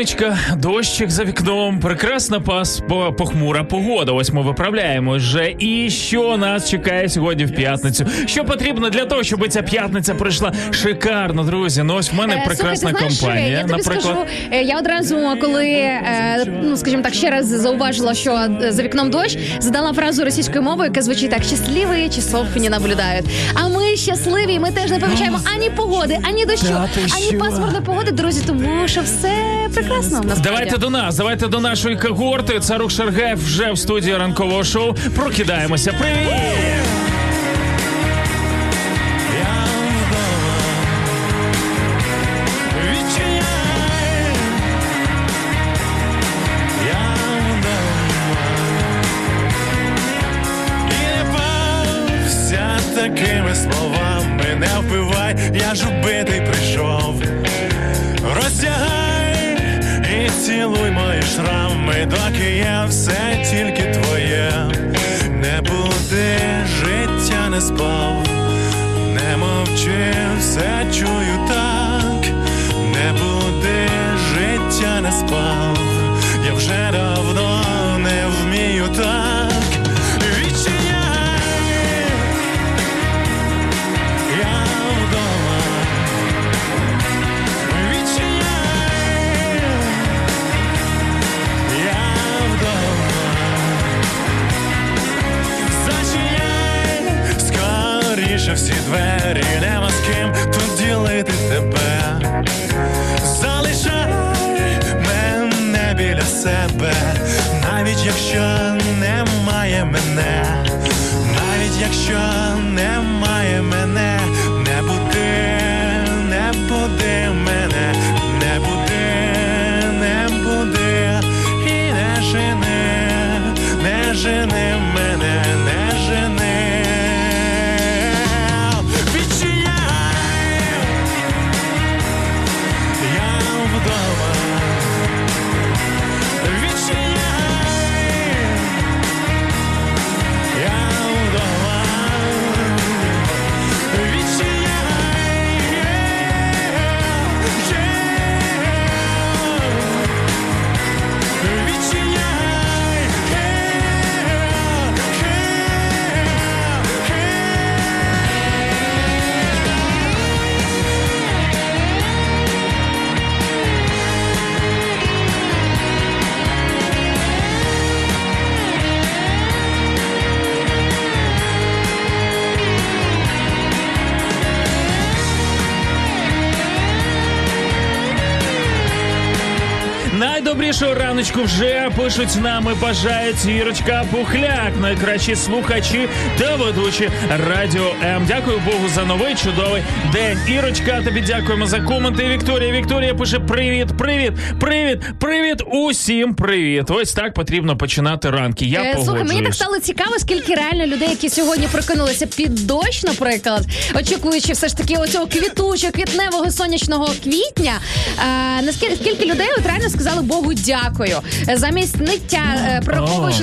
П'ятничка, дощик за вікном, прекрасна пас похмура погода. Ось ми виправляємо вже. І що нас чекає сьогодні в п'ятницю? Що потрібно для того, щоб ця п'ятниця прийшла шикарно, друзі? Ну ось в мене Е, прекрасна слухай, ти знаєш, компанія. Я тобі наприклад, скажу, е, я одразу, коли е, ну скажімо так, ще раз зауважила, що за вікном дощ, задала фразу російською мовою, яка звучить так: щасливі часов не наблюдають. А ми щасливі, ми теж не помічаємо ані погоди, ані дощу, ані пасмурної погоди, друзі, тому що все прекрасно Насправді. Давайте до нас, давайте до нашої когорти. Царук Шаргаєв вже в студії ранкового шоу. Прокидаємося. Привіт! Шрами, доки я все тільки твоє. Не буде життя, не спав, не мовчи, все чую так, не буде життя, не спав, я вже давно не вмію так. Скоріше всі двері, нема з ким тут ділити тебе. Залишай мене біля себе, навіть якщо немає мене, навіть якщо немає мене, не буди, не буди мене, не буди, не буди і не жени, не жени Найдобрішого вже пишуть нам і бажають Ірочка Пухляк, найкращі слухачі та ведучі Радіо М. Дякую Богу за новий чудовий день. Ірочка, тобі дякуємо за коменти. Вікторія. Вікторія пише: Привіт, привіт, привіт, привіт, усім привіт. Ось так потрібно починати ранки. Я Е, Слухай, мені так стало цікаво, скільки реально людей, які сьогодні прокинулися під дощ, наприклад, очікуючи все ж таки оцього квітучого, квітневого сонячного квітня. Е, наскільки скільки людей от реально сказали Богу дякую Е, замість ниття, е,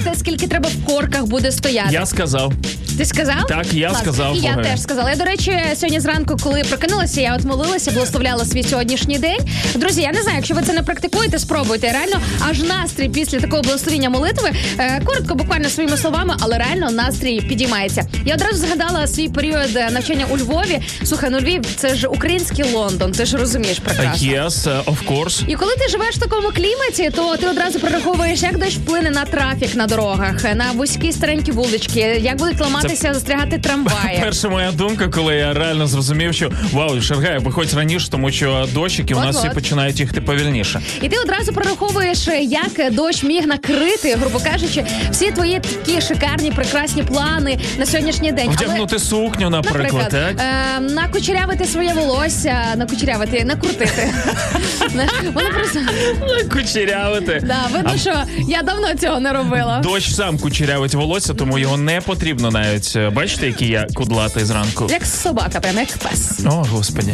те, скільки треба в корках буде стояти. Я сказав. Ти сказав? Так, я Клас. сказав, І я теж сказала. Я, до речі, сьогодні зранку, коли прокинулася, я от молилася, благословляла свій сьогоднішній день. Друзі, я не знаю, якщо ви це не практикуєте, спробуйте. Реально, аж настрій після такого благословення молитви. Е, коротко, буквально своїми словами, але реально настрій підіймається. Я одразу згадала свій період е, навчання у Львові. Слухай, ну Львів це ж український Лондон. Ти ж розумієш прекрасно. Yes, uh, of course. І коли ти живеш в такому кліматі, то ти одразу прораховуєш, як дощ вплине на трафік на дорогах, на вузькі старенькі вулички, як будуть ламатися боятися застрягати трамваї. Перша моя думка, коли я реально зрозумів, що вау, Шаргай, виходь раніше, тому що дощики у нас всі починають їхати повільніше. І ти одразу прораховуєш, як дощ міг накрити, грубо кажучи, всі твої такі шикарні, прекрасні плани на сьогоднішній день. Але- Вдягнути сукню, наприклад, так? е, накучерявити своє волосся, накучерявити, накрутити. Воно просто Кучерявити. да, видно, що я давно цього не робила. Дощ сам кучерявить волосся, тому його не потрібно навіть. Е, Бачите, який я кудлатий зранку. Як собака, прям як пес. О, господі.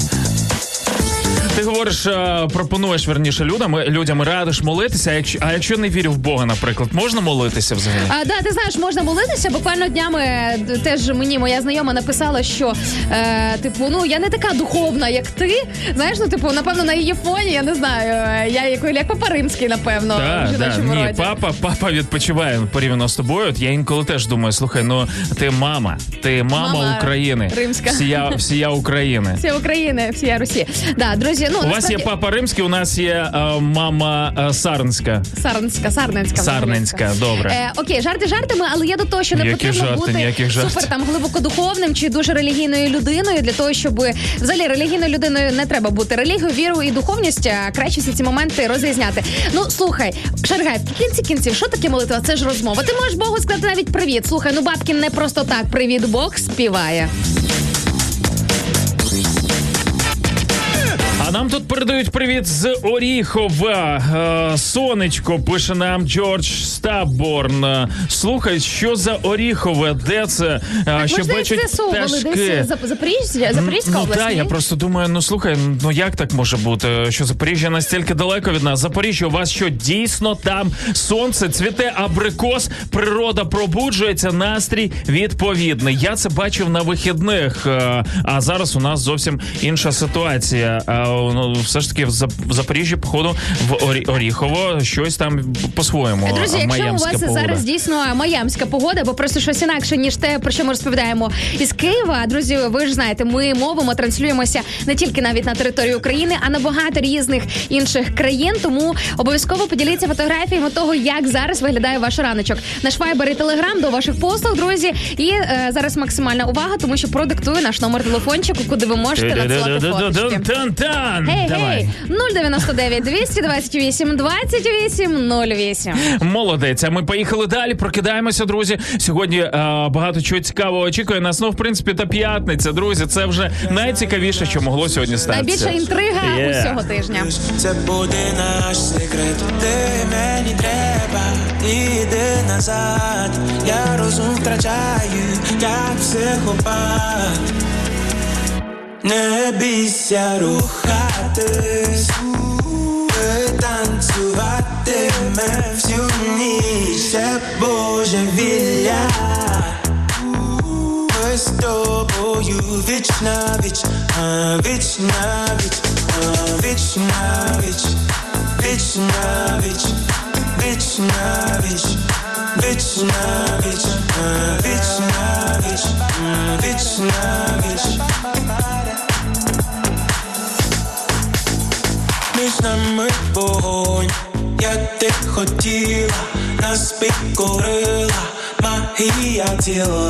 Ти говориш, е, пропонуєш верніше людям, людям радиш молитися. А якщо, а якщо не вірю в Бога, наприклад, можна молитися взагалі? А, да, ти знаєш, можна молитися. Буквально днями е, теж мені моя знайома написала, що е, типу, ну я не така духовна, як ти. Знаєш, ну типу, напевно, на її фоні я не знаю. е, Я як, як папа римський, напевно, в Так, так, ні, роді. папа, папа відпочиває порівняно з тобою. От я інколи теж думаю, слухай, ну ти мама, ти мама, Мама України, римська. всія, всія України. Всі України, всі Росії. Да, друзі, ну У вас є папа римський, у нас є е, мама е, сарнська. Сарненська, Сарненська. Сарненська, добре. Е, окей, жарти жартами, але є до того, що не Які потрібно жарти, бути ніяких жартів. супер там глибоко духовним чи дуже релігійною людиною для того, щоб взагалі релігійною людиною не треба бути. Релігію, віру і духовність а, краще всі ці моменти розрізняти. Ну слухай, Шаргай, в кінці кінців, що таке молитва? Це ж розмова. Ти можеш Богу сказати навіть привіт. Слухай, ну Бабкін не просто так. Привіт, Бог співає. Нам тут передають привіт з Оріхова. Е, сонечко пише нам Джордж Стаборн. Е, Слухай, що за Оріхове? Де це? Е, Так, що десь бачать з'ясовували, пташки? десь Запоріжжя, Запорізька ну область. так, я просто думаю, ну слухай, ну як так може бути? Що Запоріжжя настільки далеко від нас? Запоріжжя, у вас що дійсно там сонце, цвіте абрикос, природа пробуджується, настрій відповідний. Я це бачив на вихідних. е, А зараз у нас зовсім інша ситуація. Ну, все ж таки в Зап- в Запоріжжі, походу, в Орі- Оріхово щось там по-своєму. Друзі, якщо у вас погода. зараз дійсно маямська погода, бо просто щось інакше ніж те, про що ми розповідаємо із Києва. Друзі, ви ж знаєте, ми мовимо, транслюємося не тільки навіть на території України, а на багато різних інших країн. Тому обов'язково поділіться фотографіями того, як зараз виглядає ваш раночок. Наш вайбер і телеграм до ваших послуг, друзі. І е, зараз максимальна увага, тому що продиктую наш номер телефончику, куди ви можете надсилати фоточки. Тан-тан! Гей, гей, 099 228 28 08. Молодець. А ми поїхали далі. Прокидаємося, друзі. Сьогодні е, багато чого цікавого очікує нас. Ну, в принципі, та п'ятниця, друзі. Це вже найцікавіше, що могло сьогодні статися. Найбільша інтрига Є. усього тижня. Це буде наш секрет. Ти мені треба, іди назад. Я розум втрачаю, як психопат. Не бійся рухатись, танцюватиме всю ніч, це божевілля. Ми з тобою віч на віч, а віч на віч, а віч на віч, віч на віч, віч на віч, віч на віч, а віч на віч, Між нами вогонь, як ти хотіла, нас підкорила магія тіла,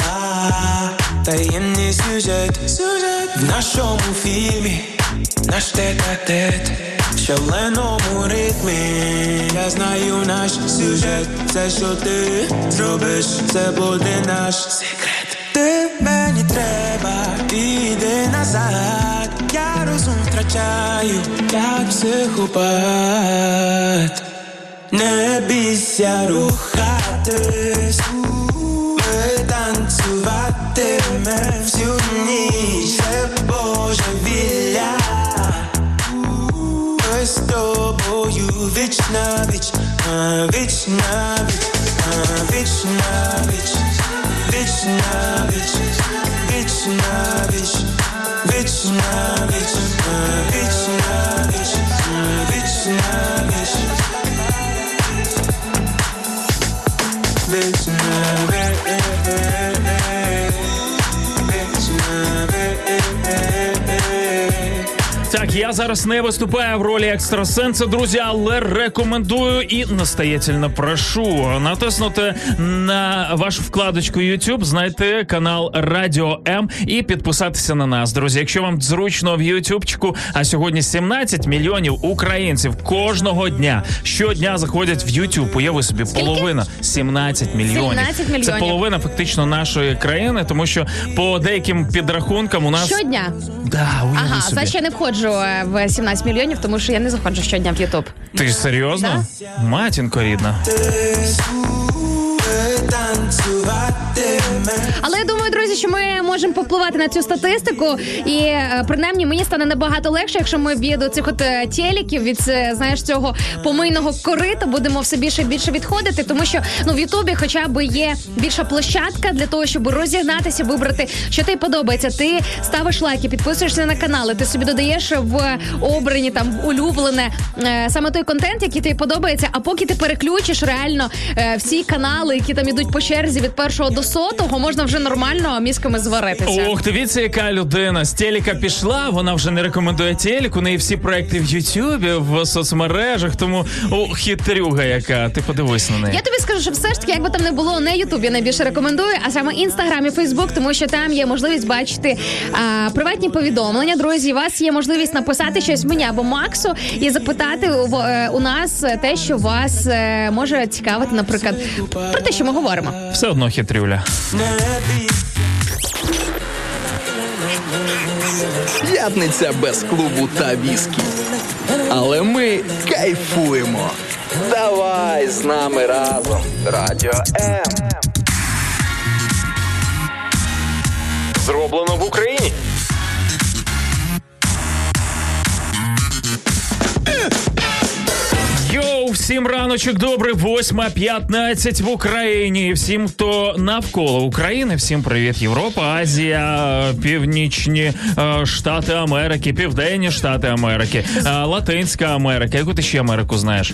таємний сюжет, сюжет в нашому фільмі, наш тет-а-тет в шаленому ритмі. Я знаю наш сюжет, все, що ти зробиш, це буде наш секрет. Ти мені треба, іди назад. Я розум втрачаю, як психопат. Не бійся рухатись, ми танцюватиме всю ніч, це божевілля. Ми з тобою віч на віч, а віч на віч, а віч на віч, віч на віч Так, я зараз не виступаю в ролі екстрасенса, друзі, але рекомендую і настоятельно прошу натиснути на вашу вкладочку YouTube, знайти канал Радіо М і підписатися на нас, друзі. Якщо вам зручно в Ютубчику, а сьогодні 17 мільйонів українців кожного дня щодня заходять в YouTube. Уяви собі, половина 17 мільйонів. 17 мільйонів. Це половина фактично нашої країни, тому що по деяким підрахункам у нас Щодня. Да, уяви Ага, собі. значить я не входжу е, в 17 мільйонів, тому що я не заходжу щодня в Ютуб. Ти ж серйозно? Матінко рідна. Але я думаю, друзі, що ми можемо попливати на цю статистику, і е, принаймні мені стане набагато легше, якщо ми від цих от е, теліків, від е, знаєш цього помийного корита будемо все більше і більше відходити, тому що ну в Ютубі, хоча б є більша площадка для того, щоб розігнатися, вибрати, що тобі подобається. Ти ставиш лайки, підписуєшся на канали, ти собі додаєш в обрані там в улюблене саме той контент, який тобі подобається. А поки ти переключиш реально всі канали, які там ідуть по черзі від першого до сотого, можна вже нормально мізками зваритися. Ох, дивіться, яка людина з телека пішла. Вона вже не рекомендує телек. У неї всі проекти в Ютубі, в соцмережах. Тому о, хитрюга, яка ти подивись на неї. Я тобі скажу, що все ж таки, якби там не було, не Ютуб я найбільше рекомендую, а саме інстаграм і Фейсбук, тому що там є можливість бачити а, приватні повідомлення. Друзі, у вас є можливість написати щось мені або Максу і запитати у, е, у нас те, що вас е, може цікавити, наприклад, про те, що ми говоримо. Все одно хитрюля. П'ятниця без клубу та віскі. Але ми кайфуємо. Давай з нами разом. Радіо М. Зроблено в Україні. Йоу, всім раночок добрий, 8.15 в Україні. Всім, хто навколо України, всім привіт, Європа, Азія, північні е, штати Америки, південні штати Америки, е, Латинська Америка. Яку ти ще Америку знаєш?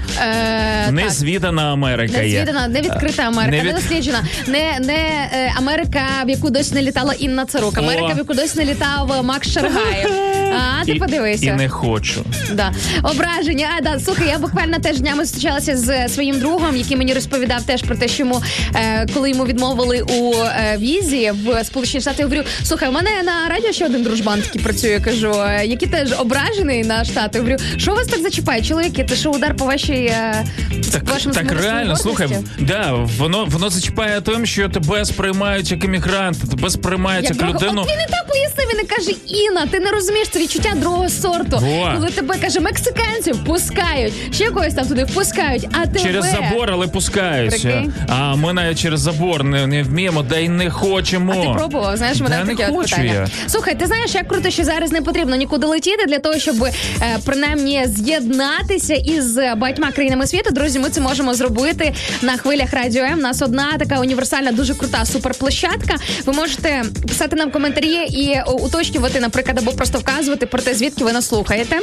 Е. Незвідана Америка є. Незвідана, не відкрита Америка, Не не, досліджена, не, не е, Америка, в яку досі не літала Інна Царук, Америка, в яку досі не літав Макс Шаргаєв. А ти І- подивися. І не хочу. Да. Ображення. А, да, слухай, я буквально теж днями зустрічалася з своїм другом, який мені розповідав теж про те, що йому, е, коли йому відмовили у е, візі в Сполучені Штати, я говорю, слухай, у мене на радіо ще один дружбан такий працює. Я кажу, е, який теж ображений на штати. Я говорю, що вас так зачіпає, чоловіки? Це що удар по вашій е, Так, вашому так реально, слухай, да, воно воно зачіпає тим, що тебе сприймають як іммігранта, тебе сприймають як, друга. людину. От він і так пояснив, він і каже, Інна, ти не розумієш, це відчуття другого сорту. Во. Коли тебе каже, мексиканців пускають, ще когось там туди впускають, а тебе... Через забор, але пускають. Прикинь. А ми навіть через забор не, не вміємо, да й не хочемо. А ти пробував? Знаєш, мене Да, не таке от питання. я. Слухай, ти знаєш, як круто, що зараз не потрібно нікуди летіти для того, щоб е, принаймні з'єднатися із багатьма країнами світу. Друзі, ми це можемо зробити на хвилях радіо М. У нас одна така універсальна, дуже крута суперплощадка. Ви можете писати нам коментарі і уточнювати, наприклад, або просто вказувати про те, звідки ви нас слухаєте.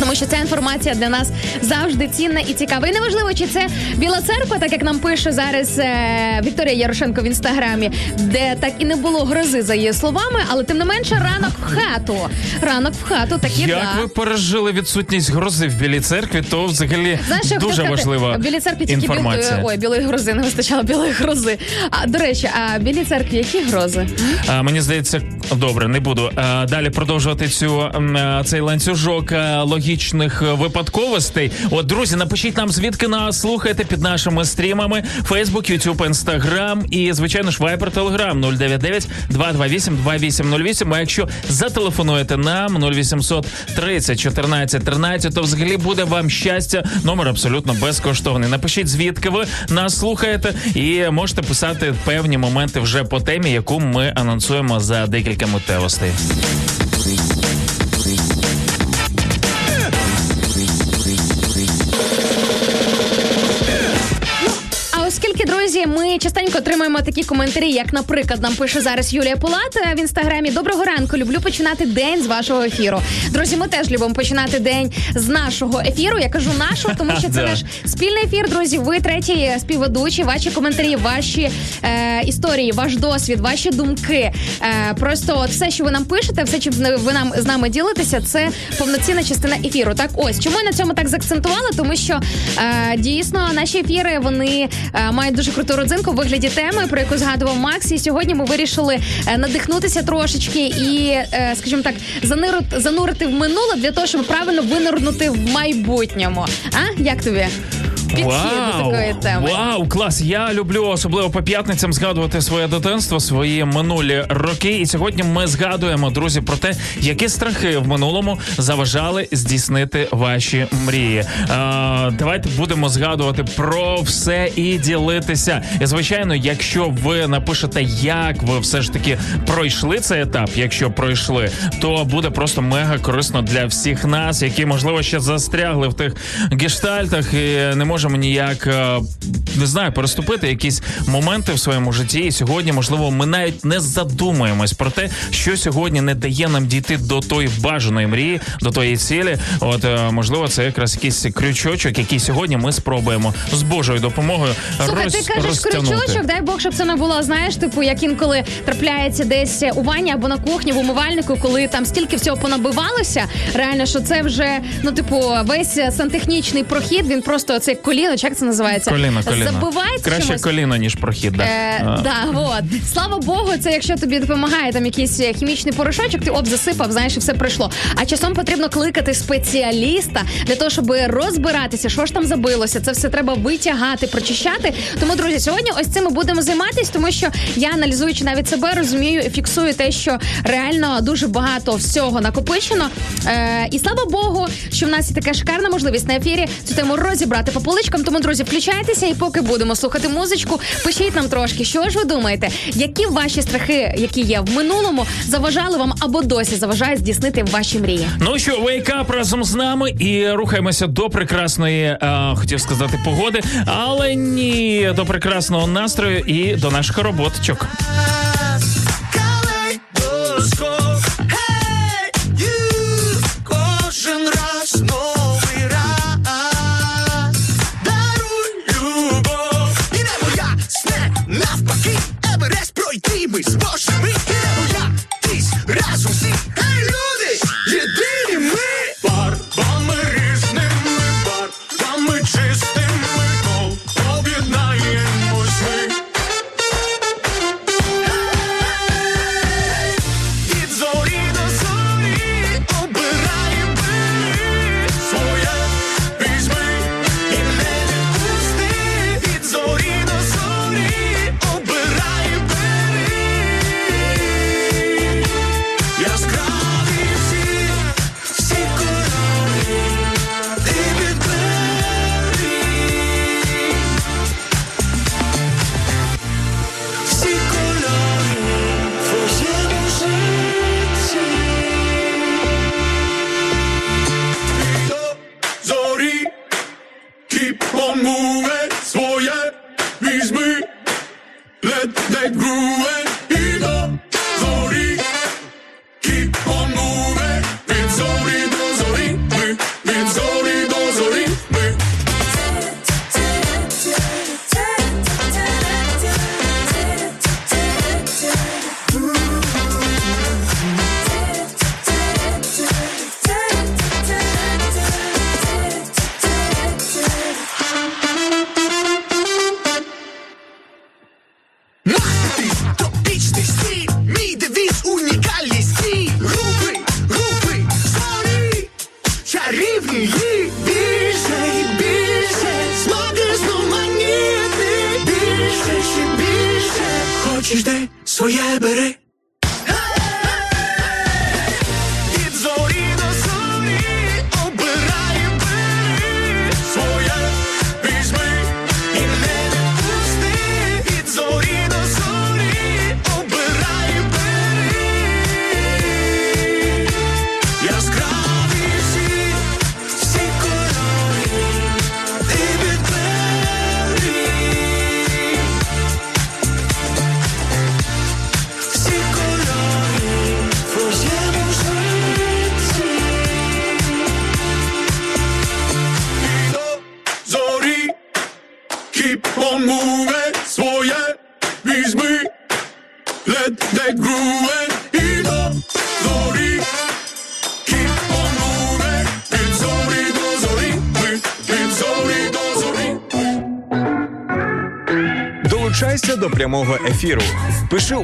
Тому що ця інформація для нас завжди цінна і цікава. І неважливо, чи це Біла церква, так як нам пише зараз е, Вікторія Ярошенко в інстаграмі, де так і не було грози за її словами, але тим не менше ранок в хату. Ранок в хату такі Як да. ви пережили відсутність грози в білій церкві, то взагалі Знаєш, дуже сказати? важлива в білій церкві тільки інформація. е, ой, білої грози не вистачало білої грози. А до речі, а в білій церкві які грози? А, мені здається, добре, не буду а, далі продовжувати цю а, цей ланцюжок а, логічних е, випадковостей. От, друзі, напишіть нам, звідки нас слухаєте під нашими стрімами: Facebook, YouTube, Instagram і, звичайно ж, Viber, Telegram 099 228 2808. А якщо зателефонуєте нам 0800 30 14 13, то взагалі буде вам щастя. Номер абсолютно безкоштовний. Напишіть, звідки ви нас слухаєте, і можете писати певні моменти вже по темі, яку ми анонсуємо за декілька миттєвостей. Ми частенько отримуємо такі коментарі, як, наприклад, нам пише зараз Юлія Пулат в інстаграмі. Доброго ранку, люблю починати день з вашого ефіру. Друзі, ми теж любимо починати день з нашого ефіру. Я кажу нашого, тому що це наш спільний ефір. Друзі, ви треті співведучі, ваші коментарі, ваші е, історії, ваш досвід, ваші думки. Е, просто от все, що ви нам пишете, все, чим ви нам з нами ділитеся, це повноцінна частина ефіру. Так, ось чому я на цьому так заакцентувала, тому що е, дійсно наші ефіри вони е, мають дуже круту родзинку в вигляді теми, про яку згадував Макс. І сьогодні ми вирішили е, надихнутися трошечки і, е, скажімо так, занурити, в минуле для того, щоб правильно винирнути в майбутньому. А як тобі? Підхід до такої теми. Вау, клас! Я люблю особливо по п'ятницям згадувати своє дитинство, свої минулі роки. І сьогодні ми згадуємо, друзі, про те, які страхи в минулому заважали здійснити ваші мрії. А, давайте будемо згадувати про все і ділитися. І звичайно, якщо ви напишете, як ви все ж таки пройшли цей етап, якщо пройшли, то буде просто мега корисно для всіх нас, які можливо ще застрягли в тих гештальтах і не можемо ніяк е, не знаю, переступити якісь моменти в своєму житті. І сьогодні, можливо, ми навіть не задумаємось про те, що сьогодні не дає нам дійти до тої бажаної мрії, до тої цілі. От е, можливо, це якраз якийсь крючочок, який сьогодні ми спробуємо з Божою допомогою Слухай, роз, ти кажеш розтягнути. крючочок, дай Бог, щоб це не було, знаєш, типу, як інколи трапляється десь у ванні або на кухні в умивальнику, коли там стільки всього понабивалося. Реально, що це вже, ну, типу, весь сантехнічний прохід, він просто це коліно, як це називається? Коліно, коліно. Забивається Краще чимось. коліно, ніж прохід. Да. Е, да, от. Слава Богу, це якщо тобі допомагає там якийсь е, хімічний порошочок, ти об засипав, знаєш, і все пройшло. А часом потрібно кликати спеціаліста для того, щоб розбиратися, що ж там забилося. Це все треба витягати, прочищати. Тому, друзі, сьогодні ось цим ми будемо займатися, тому що я аналізуючи навіть себе, розумію і фіксую те, що реально дуже багато всього накопичено. Е, і слава Богу, що в нас є така шикарна можливість на ефірі цю тему розібрати по поличкам. Тому, друзі, включайтеся і поки будемо слухати музичку, пишіть нам трошки, що ж ви думаєте, які ваші страхи, які є в минулому, заважали вам або досі заважають здійснити ваші мрії. Ну що, вейкап разом з нами і рухаємося до прекрасної, е, хотів сказати, погоди, але ні, до прекрасного настрою і до наших роботочок.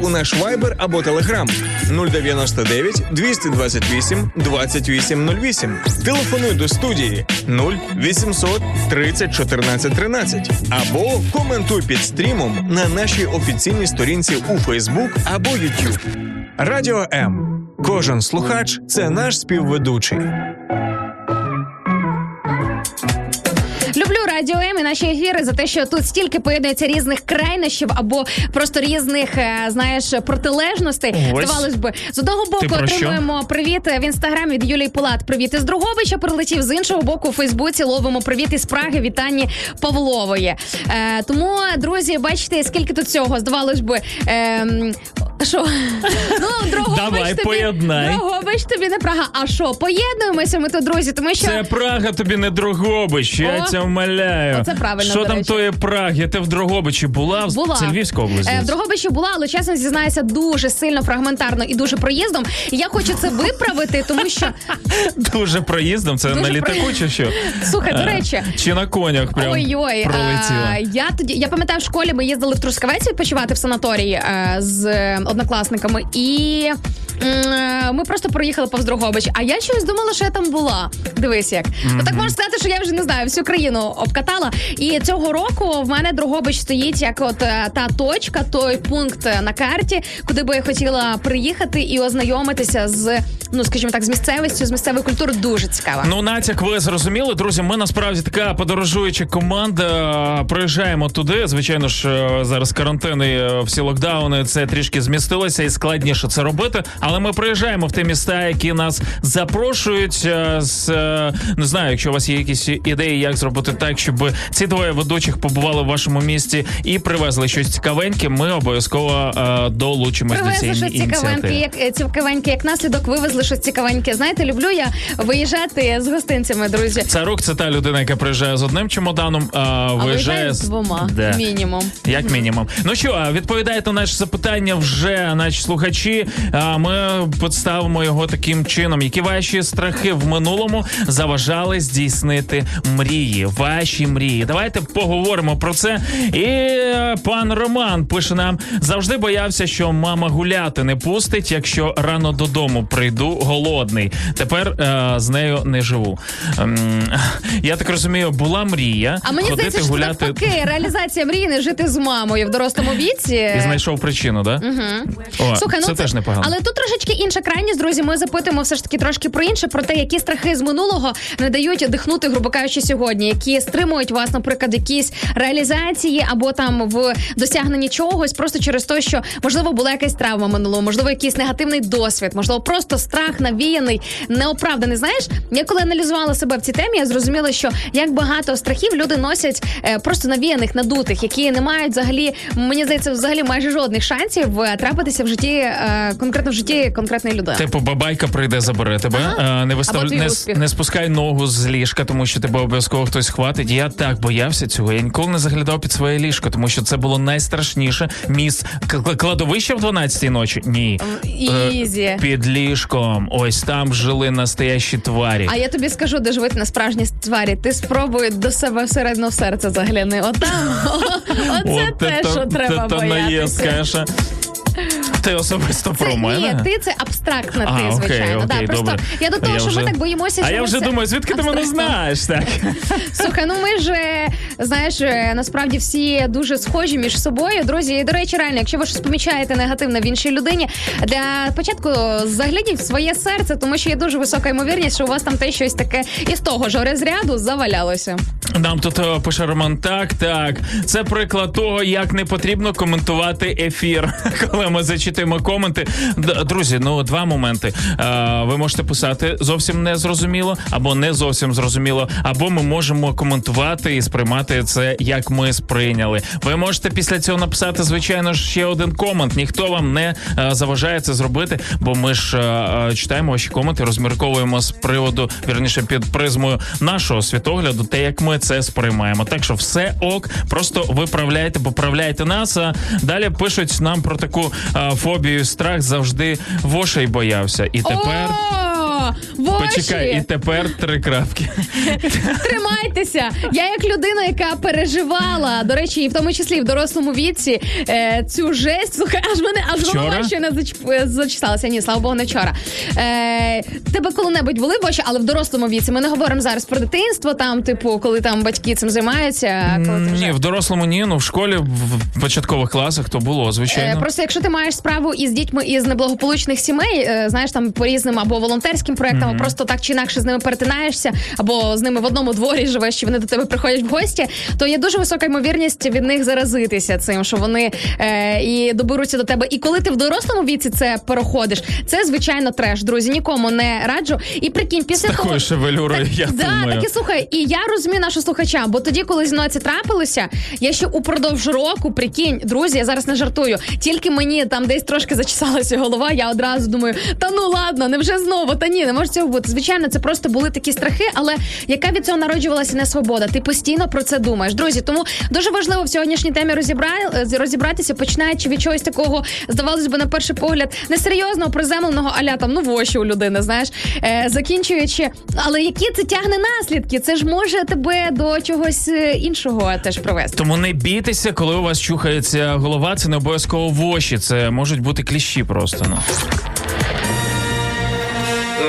У наш Viber або Telegram 099 228 2808. Телефонуй до студії 0800 30 14 13 або коментуй під стрімом на нашій офіційній сторінці у Facebook або YouTube. Радіо М. Кожен слухач це наш співведучий. Наші ефіри за те, що тут стільки поєднується різних крайнощів або просто різних, е, знаєш, протилежностей. Ось. Здавалось би, з одного боку отримуємо привіт в інстаграмі від Юлії Пулат. Привіт із Друговича прилетів. З іншого боку, у Фейсбуці ловимо привіт із Праги Вітані Павлової. Е, тому, друзі, бачите, скільки тут цього. Здавалось би. Е, що? Ну, Давай, тобі, поєднай. Дрогобич тобі не Прага. А що, поєднуємося ми тут, друзі, тому що Це Прага тобі не Дрогобич, я О, тебе вмоляю. оце правильно, Що до там речі. тої Праги? Ти в Дрогобичі була? Була. Це Львівська область. Е, в Дрогобичі була, але чесно зізнаюся, дуже сильно фрагментарно і дуже проїздом. І я хочу це виправити, тому що Дуже проїздом, це Дуже на про- літаку чи що? Слухай, до Е, речі. Чи на конях прям ой-ой, пролетіла? а, я тоді я пам'ятаю, в школі ми їздили в Трускавець відпочивати в санаторії е, з е, однокласниками, і м, ми просто проїхали повз Дрогобич. А я щось думала, що я там була. Дивись, як ну так можна сказати, що я вже не знаю, всю країну обкатала. І цього року в мене Дрогобич стоїть як от е, та точка, той пункт е, на карті, куди би я хотіла приїхати і ознайомитися з ну, скажімо так, з місцевістю, з місцевою культурою. Дуже цікаво. Ну, натяк, ви зрозуміли, друзі. Ми насправді така подорожуюча команда. Приїжджаємо туди. Звичайно ж, е, зараз карантини, е, всі локдауни, це трішки змістилося і складніше це робити. Але ми приїжджаємо в ті міста, які нас запрошують. е, З е, не знаю, якщо у вас є якісь ідеї, як зробити так, щоб ці двоє ведучих побували в вашому місті і привезли щось цікавеньке. Ми обов'язково е, долучимось до цієї ініціативи. як цікавеньке, як наслідок вивезли щось цікавеньке. Знаєте, люблю я виїжджати з гостинцями, друзі. Царук це та людина, яка приїжджає з одним чемоданом, а виїжджає з двома Да. мінімум. Як мінімум. Ну що, відповідаєте на наші запитання вже наші слухачі. А ми підставимо його таким чином. Які ваші страхи в минулому заважали здійснити мрії? Ваші мрії. Давайте поговоримо про це. І е, пан Роман пише нам: завжди боявся, що мама гуляти не пустить, якщо рано додому прийду голодний. Тепер е, з нею не живу. Ем, я так розумію, була мрія А мені ходити здається, що гуляти. навпаки, реалізація мрії не жити з мамою в дорослому віці. І знайшов причину, да? Угу. О, Слухай, ну це, теж непогано. Але тут трошечки інша крайність, друзі. Ми запитуємо все ж таки трошки про інше, про те, які страхи з минулого не дають дихнути, грубо кажучи, сьогодні, які стримують вас, наприклад, якісь реалізації або там в досягненні чогось, просто через те, що можливо була якась травма минулого, можливо, якийсь негативний досвід, можливо, просто страх навіяний, неоправданий. Знаєш, я коли аналізувала себе в цій темі, я зрозуміла, що як багато страхів люди носять е, просто навіяних, надутих, які не мають взагалі, мені здається, взагалі майже жодних шансів е, трапитися в житті е, конкретно в житті конкретної людини. Типу, бабайка прийде, забере тебе. Ага. А, не вистав... Не, успіх. не спускай ногу з ліжка, тому що тебе обов'язково хтось хватить. Я так боявся цього. Я ніколи не заглядав під своє ліжко, тому що це було найстрашніше. Міс кладовище в 12-й ночі? Ні. Е, Під ліжком. Ось там жили настоящі тварі. А я тобі скажу, де живуть на справжній тварі. Ти спробуй до себе всередину в серце загляни. Отам. Оце те, що треба це та боятися. Ти особисто про Це, мене. ні, ти це абстрактна А, ти, окей, звичайно. окей, да, просто я до того, Я що вже- ми так боїмося. А я вже думаю, звідки ти мене знаєш? Так. Слухай, ну ми ж е, знаєш, е, насправді всі дуже схожі між собою. Друзі, і до речі, реально, якщо ви щось помічаєте негативне в іншій людині, для початку загляніть в своє серце, тому що є дуже висока ймовірність, що у вас там те щось таке із того ж розряду завалялося. Нам тут е, пише Роман, так, так. Це приклад того, як не потрібно коментувати ефір. Коли ми зачитуємо коменти. Друзі, ну два моменти. Е, Ви можете писати зовсім незрозуміло, або не зовсім зрозуміло, або ми можемо коментувати і сприймати це, як ми сприйняли. Ви можете після цього написати, звичайно ж, ще один комент. Ніхто вам не е, заважає це зробити, бо ми ж читаємо ваші коменти, розмірковуємо з приводу, вірніше, під призмою нашого світогляду, те, як ми це сприймаємо. Так що все ок, просто виправляйте, поправляйте нас. А далі пишуть нам про таку а, фобію, страх завжди вошей боявся. І тепер. О, воші! Почекай, і тепер три крапки. Тримайтеся. Я як людина, яка переживала, до речі, і в тому числі в дорослому віці е, цю жесть. Слухай, аж мене аж Вчора? голова ще не зач- зачесалася. Ні, слава Богу, не вчора. Е, тебе коли-небудь були воші, але в дорослому віці. Ми не говоримо зараз про дитинство, там, типу, коли там батьки цим займаються. Коли ти вже... Ні, в дорослому ні, ну в школі в початкових класах то було, Е, звичайно. Просто якщо ти маєш справу із дітьми із неблагополучних сімей, е, знаєш там по різним або волонтерським проектам, або просто так чи інакше з ними перетинаєшся, або з ними в одному дворі живеш, чи вони до тебе приходять в гості, то є дуже висока ймовірність від них заразитися цим, що вони е, і доберуться до тебе. І коли ти в дорослому віці це переходиш, це звичайно треш. Друзі, нікому не раджу. І прикинь, після З такою того шевелюрою, Так, я да, думаю. так і слухай, і я розумію нашого слухача, бо тоді, коли зі мною це трапилося, я ще упродовж року, прикинь, друзі, я зараз не жартую. Тільки мені там десь трошки зачесалася голова, я одразу думаю, та ну ладно, невже знову? Та ні, не може цього бути. Звичайно, це просто були такі страхи, але яка від цього народжувалася не свобода? Ти постійно про це думаєш. Друзі, тому дуже важливо в сьогоднішній темі розібра... розібратися, починаючи від чогось такого, здавалось би, на перший погляд, несерйозного, приземленого, аля там ну в очі у людини, знаєш, е, закінчуючи. Але які це тягне наслідки? Це ж може тебе до чогось е, іншого теж привести. Тому не бійтеся, коли у вас чухається голова, це не обов'язково воші, це можуть бути кліщі просто. Ну.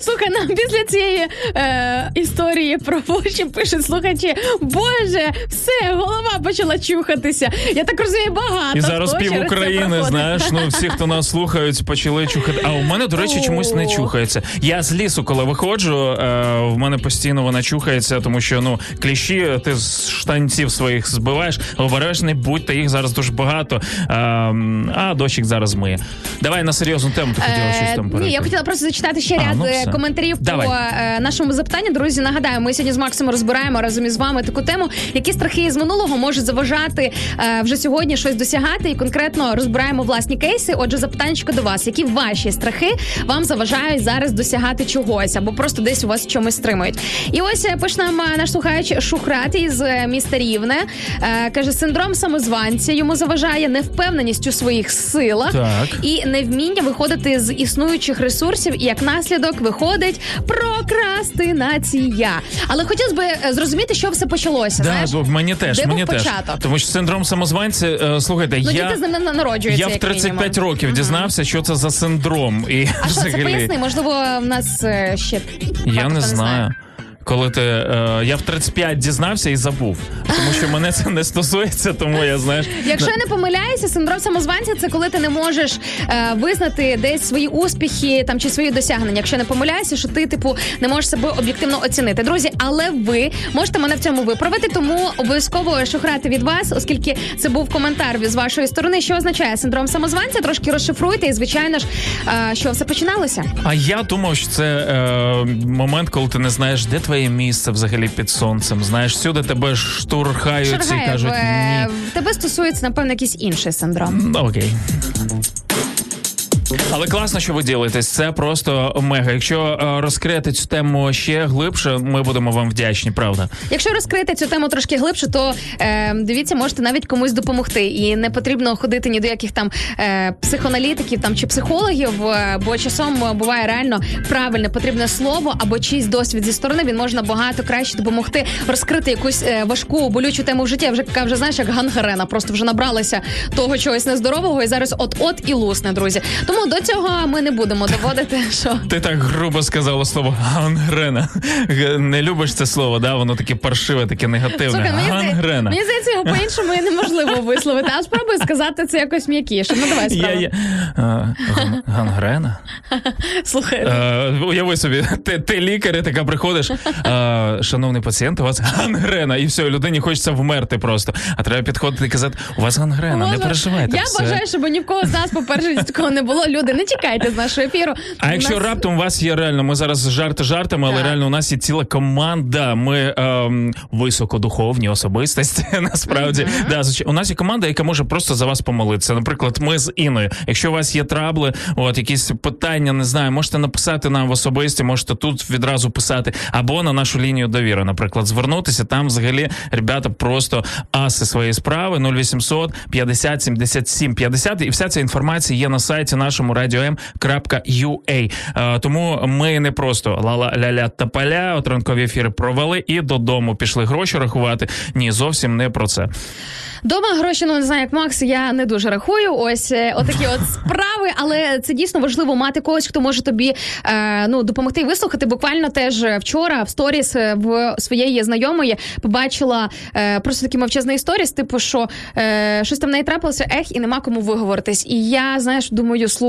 Слухай, нам після цієї е, історії про воші пишуть слухачі. Боже, все, голова почала чухатися. Я так розумію, багато. І зараз хто пів України, знаєш, ну всі, хто нас слухають, почали чухати. А у мене, до речі, чомусь не чухається. Я з лісу, коли виходжу, е, в мене постійно вона чухається, тому що ну кліщі ти з штанців своїх збиваєш, обережний будь, та їх зараз дуже багато. Е, а дощик зараз миє. Давай на серйозну тему ти хотіла щось там Е, Ні, я хотіла просто зачитати ще А, ряд ну е, коментарів Давай. по е, нашому запитанню. Друзі, нагадаю, ми сьогодні з Максом розбираємо разом із вами таку тему, які страхи із минулого можуть заважати е, вже сьогодні щось досягати, і конкретно розбираємо власні кейси. Отже, запитання до вас, які ваші страхи вам заважають зараз досягати чогось, або просто десь у вас чомусь стримують. І ось е, пише нам е, наш слухач Шухрат із е, міста Рівне. Е, каже, синдром самозванця йому заважає невпевненість у своїх силах Так. і невміння виходити з існуючих ресурсів, і як наслідок виходить прокрастинація. Але хотілося б е, зрозуміти, що все почалося. Да, знаєш? бо в мені теж, Де мені був теж. початок? Тому що синдром самозванця, е, слухайте, Ну, я. з ним не народжуються. Я в як 35 мінімум. років дізнався, що це за синдром. І А що це поясни? Можливо, в нас е, ще я не знаю. Коли ти е, я в 35 дізнався і забув, тому що мене це не стосується, тому я знаєш. Якщо я не помиляюся, синдром самозванця це коли ти не можеш е, визнати десь свої успіхи там чи свої досягнення. Якщо я не помиляюся, що ти типу не можеш себе об'єктивно оцінити. Друзі, але ви можете мене в цьому виправити, тому обов'язково шухрати від вас, оскільки це був коментар з вашої сторони. Що означає синдром самозванця? Трошки розшифруйте, і звичайно ж, е, що все починалося. А я думав, що це е, момент, коли ти не знаєш, де твоє місце взагалі під сонцем. Знаєш, всюди тебе штурхають і кажуть ні. тебе стосується напевно якийсь інший синдром. Окей. Але класно, що ви ділитесь. Це просто мега. Якщо е, розкрити цю тему ще глибше, ми будемо вам вдячні, правда. Якщо розкрити цю тему трошки глибше, то е, дивіться, можете навіть комусь допомогти. І не потрібно ходити ні до яких там е, психоаналітиків там чи психологів, е, бо часом буває реально правильне потрібне слово або чийсь досвід зі сторони. Він може набагато краще допомогти розкрити якусь е, важку болючу тему в житті. Вже яка вже знаєш, як гангрена, просто вже набралася того чогось нездорового, і зараз от-от і лусне, друзі. Тому Тому до цього ми не будемо доводити, що Ти так грубо сказала слово гангрена. Не любиш це слово, да? Воно таке паршиве, таке негативне. Слухай, Гангрена. мені здається, його по-іншому і неможливо висловити. А спробуй сказати це якось м'якіше. Ну давай Я, спробуй. я, ган- гангрена? Слухай. Е, уяви собі, ти, ти лікар, і така приходиш. Е, шановний пацієнт, у вас гангрена, і все, людині хочеться вмерти просто. А треба підходити і казати, у вас гангрена, не переживайте. Я все. бажаю, щоб ні в кого з нас, по-перше, такого не було. Люди, не чекайте з нашого ефіру. А якщо нас- раптом у вас є реально, ми зараз жарти жартами, але реально у нас є ціла команда. Ми ем, високодуховні особистості. Насправді, да, у нас є команда, яка може просто за вас помолитися. Наприклад, ми з Іною. Якщо у вас є трабли, от якісь питання, не знаю, можете написати нам в особисті, можете тут відразу писати, або на нашу лінію довіри, наприклад, звернутися. Там взагалі ребята просто аси своєї справи 0800 50 77 50. І вся ця інформація є на сайті нашому radio.m.ua. Е, Тому ми не просто ла-ла ля-ля та поля, от ранкові ефіри провели і додому пішли гроші рахувати. Ні, зовсім не про це. Дома гроші, ну не знаю, як Макс, я не дуже рахую. Ось е, отакі от справи, але це дійсно важливо мати когось, хто може тобі е, ну допомогти вислухати. Буквально теж вчора в сторіс е, в своєї знайомої побачила е, просто такий мовчазний сторіс, типу, що е, щось там в неї трапилося, ех, і нема кому виговоритись. І я знаєш, думаю, слухай,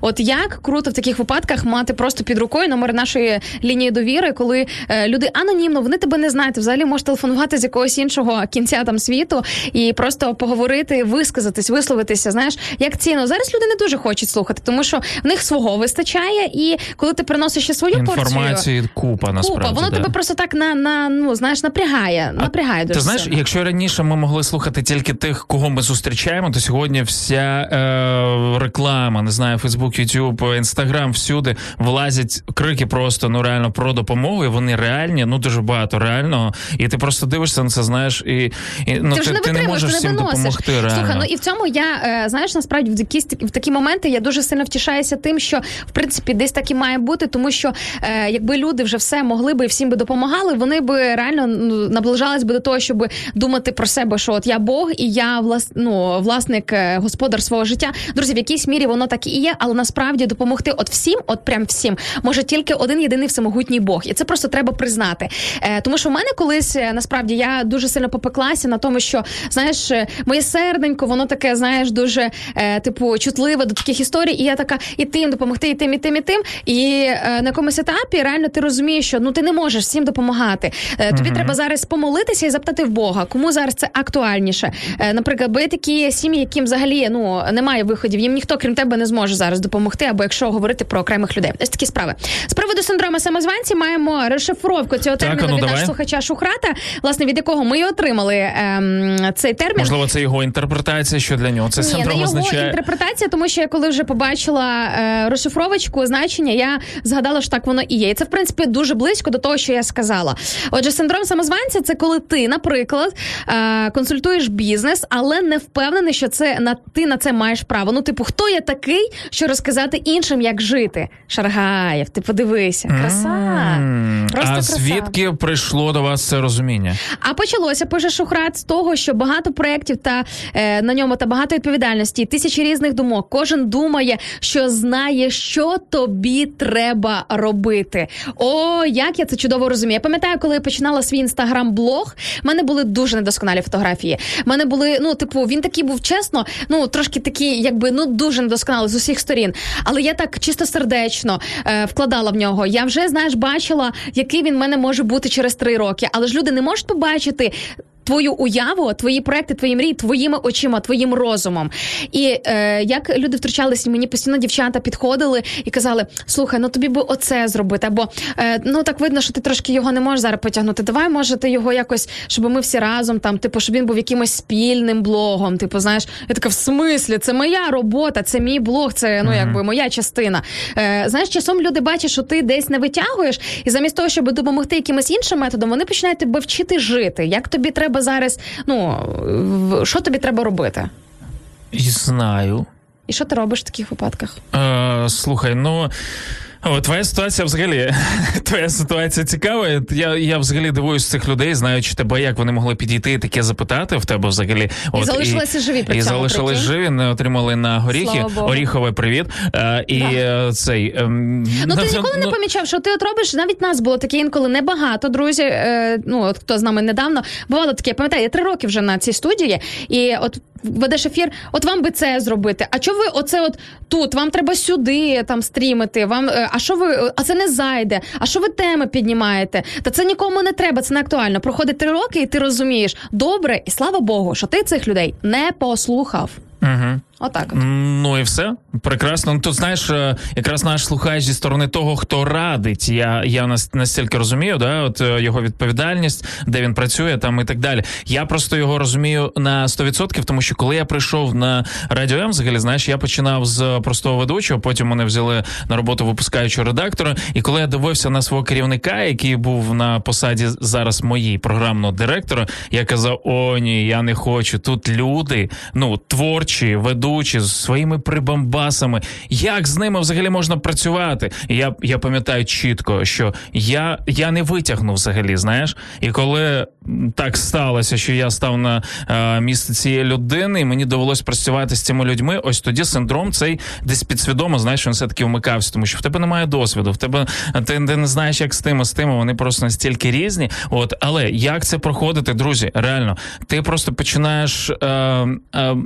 от як круто в таких випадках мати просто під рукою номер нашої лінії довіри, коли е, люди анонімно, вони тебе не знають, взагалі можеш телефонувати з якогось іншого кінця там світу і просто поговорити, висказатись, висловитися. Знаєш, як цінно зараз люди не дуже хочуть слухати, тому що в них свого вистачає, і коли ти приносиш ще свою порцію. Інформації купа насправді. Купа, воно да. тебе просто так на, на ну знаєш напрягає. Напрягає дуже Ти знаєш, сильно. якщо раніше ми могли слухати тільки тих, кого ми зустрічаємо, то сьогодні вся е, реклама, не знаю, Фейсбук, Ютуб, Інстаграм, всюди влазять крики просто ну реально про допомогу, і вони реальні, ну дуже багато реального. І ти просто дивишся на це, знаєш, і, і ну ти вже не ти не можеш ти всім не виносиш. допомогти. Реально. Слухай, ну і в цьому я е, знаєш, насправді в якісь в такі моменти я дуже сильно втішаюся тим, що в принципі десь так і має бути, тому що е, якби люди вже все могли би і всім би допомагали, вони би реально ну, наближались би до того, щоб думати про себе, що от я Бог і я влас, ну, власник, е, господар свого життя. Друзі, в якійсь мірі воно так і є, але насправді допомогти от всім, от прям всім, може тільки один єдиний всемогутній Бог, і це просто треба признати. Е, тому що в мене колись е, насправді я дуже сильно попеклася на тому, що знаєш, е, моє серденько, воно таке, знаєш, дуже е, типу чутливе до таких історій. І я така, і тим допомогти, і тим, і тим, і тим. І е, на якомусь етапі реально ти розумієш, що ну ти не можеш всім допомагати. Е, тобі треба зараз помолитися і запитати в Бога, кому зараз це актуальніше. Е, наприклад, бо є такі сім'ї, яким взагалі ну немає виходів, їм ніхто крім тебе не зможе зараз допомогти, або якщо говорити про окремих людей. Ось такі справи. З приводу синдрому самозванці маємо розшифровку цього терміну ну від давай. нашого слухача Шухрата, власне, від якого ми і отримали ем, цей термін. Можливо, це його інтерпретація, що для нього це Ні, не його означає. інтерпретація, тому що я коли вже побачила е, розшифровочку значення, я згадала, що так воно і є. І це, в принципі, дуже близько до того, що я сказала. Отже, синдром самозванця це коли ти, наприклад, е, консультуєш бізнес, але не впевнений, що це на ти на це маєш право. Ну, типу, хто я такий, що розказати іншим, як жити? Шаргаєв, ти подивися, краса. Просто а краса. звідки прийшло до вас це розуміння? А почалося пише Шухрат з того, що багато проєктів та е, на ньому та багато відповідальності, тисячі різних думок. Кожен думає, що знає, що тобі треба робити. О, як я це чудово розумію. Я пам'ятаю, коли я починала свій інстаграм-блог, в мене були дуже недосконалі фотографії. В мене були, ну, типу, він такий був чесно, ну трошки такий, якби ну дуже недосконалий з усіх сторін. Але я так чисто сердечно е, вкладала в нього. Я вже знаєш, бачила, який він в мене може бути через три роки. Але ж люди не можуть побачити. Твою уяву, твої проекти, твої мрії, твоїми очима, твоїм розумом. І е, як люди втручалися, мені постійно дівчата підходили і казали: слухай, ну тобі би оце зробити, або е, ну так видно, що ти трошки його не можеш зараз потягнути. Давай, може, ти його якось, щоб ми всі разом там, типу, щоб він був якимось спільним блогом. Типу, знаєш, я така в смислі, це моя робота, це мій блог, це ну якби моя частина. Е, знаєш, часом люди бачать, що ти десь не витягуєш, і замість того, щоб допомогти якимось іншим методом, вони починають тебе вчити жити. Як тобі треба зараз, ну що тобі треба робити? Знаю. І що ти робиш в таких випадках? Е, слухай, ну О, твоя ситуація взагалі твоя ситуація цікава. Я я взагалі дивуюсь цих людей, знаючи тебе, як вони могли підійти і таке запитати в тебе взагалі. От, і залишилися живі при і цьому, залишились живі, не отримали на горіхи. Оріхове привіт. А, і Да. цей ем, Ну ти ну, ніколи не ну, помічав, що ти от робиш, навіть нас було таке інколи небагато, друзі. Е, ну от хто з нами недавно бувало таке, пам'ятаю, я три роки вже на цій студії, і от ведеш ефір, от вам би це зробити. А чого ви оце от тут? Вам треба сюди там стрімити. Вам а що ви? А це не зайде? А що ви теми піднімаєте? Та це нікому не треба, це не актуально. Проходить три роки, і ти розумієш добре, і слава Богу, що ти цих людей не послухав. Угу. Отак. От. Ну і все прекрасно. Ну, Тут знаєш, е, якраз наш слухач зі сторони того, хто радить. Я я нас- настільки розумію, да, от е, його відповідальність, де він працює, там і так далі. Я просто його розумію на 100%, тому що коли я прийшов на радіо М, взагалі, знаєш, я починав з простого ведучого, потім мене взяли на роботу випускаючого редактора. І коли я дивився на свого керівника, який був на посаді зараз моїй програмного директора, я казав: о, ні, я не хочу. Тут люди, ну творчі, ведучі з своїми прибамбасами. Як з ними взагалі можна працювати? Я, я пам'ятаю чітко, що я, я не витягнув взагалі, знаєш. І коли так сталося, що я став на е, місце цієї людини, і мені довелось працювати з цими людьми, ось тоді синдром цей десь підсвідомо, знаєш, він все таки вмикався, тому що в тебе немає досвіду, в тебе ти, ти не знаєш, як з тими, з тими, вони просто настільки різні. От, але як це проходити, друзі? Реально, ти просто починаєш. Е, е,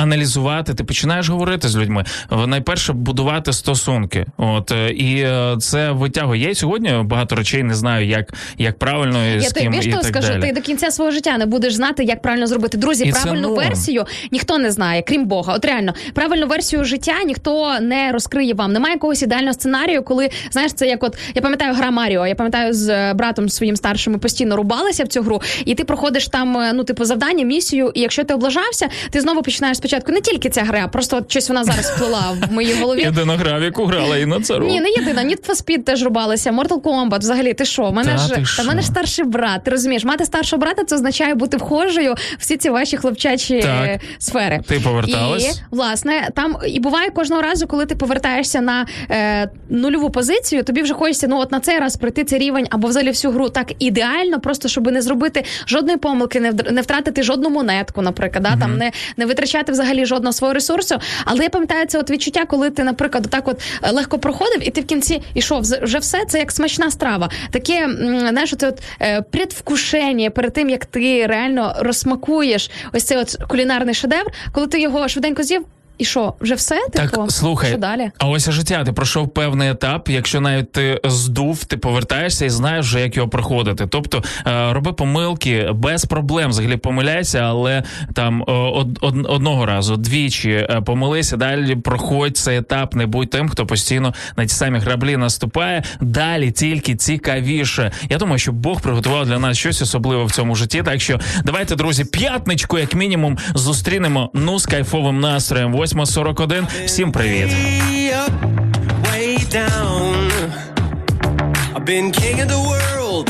Аналізувати, ти починаєш говорити з людьми. Найперше будувати стосунки. От е, і е, це витягує. Я сьогодні багато речей не знаю, як, як правильно і Я з ким і так скажу, далі. ти до кінця свого життя не будеш знати, як правильно зробити. Друзі, І це правильну версію ніхто не знає, крім Бога. От реально, правильну версію життя ніхто не розкриє вам. Немає якогось ідеального сценарію, коли знаєш, це як от я пам'ятаю гра Маріо. Я пам'ятаю з е, братом своїм старшим ми постійно рубалися в цю гру, і ти проходиш там, ну типу, завдання, місію. І якщо ти облажався, ти знову починаєш спочатку. Не тільки ця гра, просто от щось вона зараз вплила в моїй голові. Єдина гра, в яку грала і на цару. Ні, не єдина. Need for Speed теж рубалися. Mortal Kombat, взагалі, ти що? Мене ж ти та мене ж старший брат. Ти розумієш, мати старшого брата це означає бути вхожою в всі ці ваші хлопчачі Так. е, сфери. Ти поверталась? І власне там і буває кожного разу, коли ти повертаєшся на е, нульову позицію, тобі вже хочеться ну от на цей раз пройти цей рівень або взагалі всю гру так ідеально, просто щоб не зробити жодної помилки, не втратити жодну монетку, наприклад, да, там не, не витрачати взагалі жодного свого ресурсу. Але я пам'ятаю це от відчуття, коли ти, наприклад, так от е, легко проходив, і ти в кінці йшов вже все. Це як смачна страва. Таке знаєш, це от е, предвкушення перед тим, як ти реально розсмакуєш ось цей от кулінарний шедевр, коли ти його швиденько з'їв. І що, вже все? Так, Типу, слухай, що далі? а ось життя. Ти пройшов певний етап. Якщо навіть ти здув, ти повертаєшся і знаєш вже, як його проходити. Тобто е, роби помилки без проблем. Взагалі помиляйся, але там е, од, од- одного разу, двічі е, помилися. Далі проходь цей етап. Не будь тим, хто постійно на ті самі граблі наступає. Далі тільки цікавіше. Я думаю, що Бог приготував для нас щось особливе в цьому житті. Так що давайте, друзі, п'ятничку, як мінімум, зустрінемо ну з кайфовим настроєм. 8.41. Всім привіт. Way up, way down. I've been king of the world,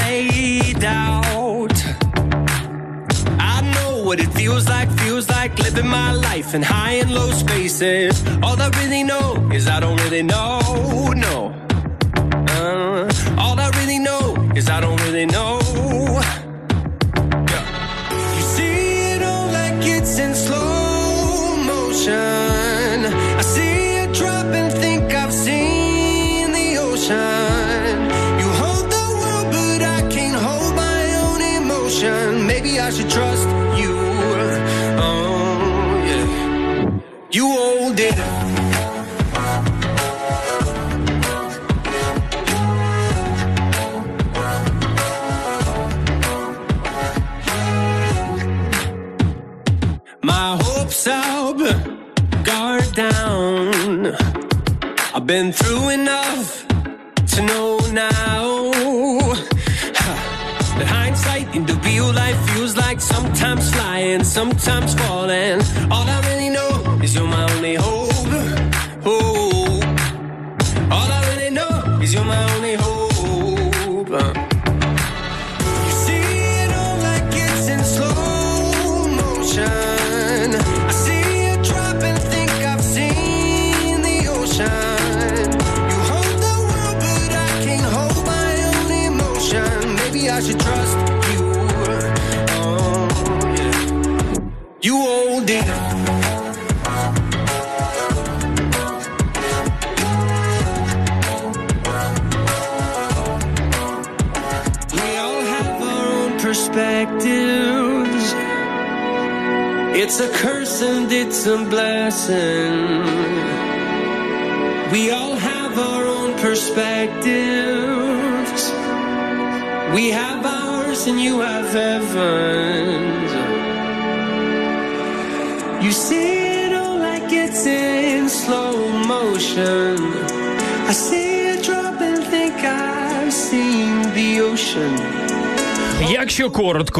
laid out. I know what it feels like, feels like living my life in high and low spaces. All I really know is I don't really know, no. Uh, all I really know is I don't really know.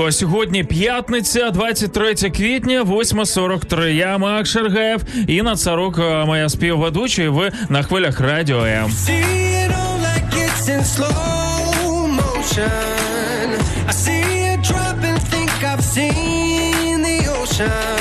Коротко, сьогодні п'ятниця, 23 квітня, 8.43. Я Мак Шергаєв і на Царук, е, моя співведуча, і ви на хвилях радіо М. I.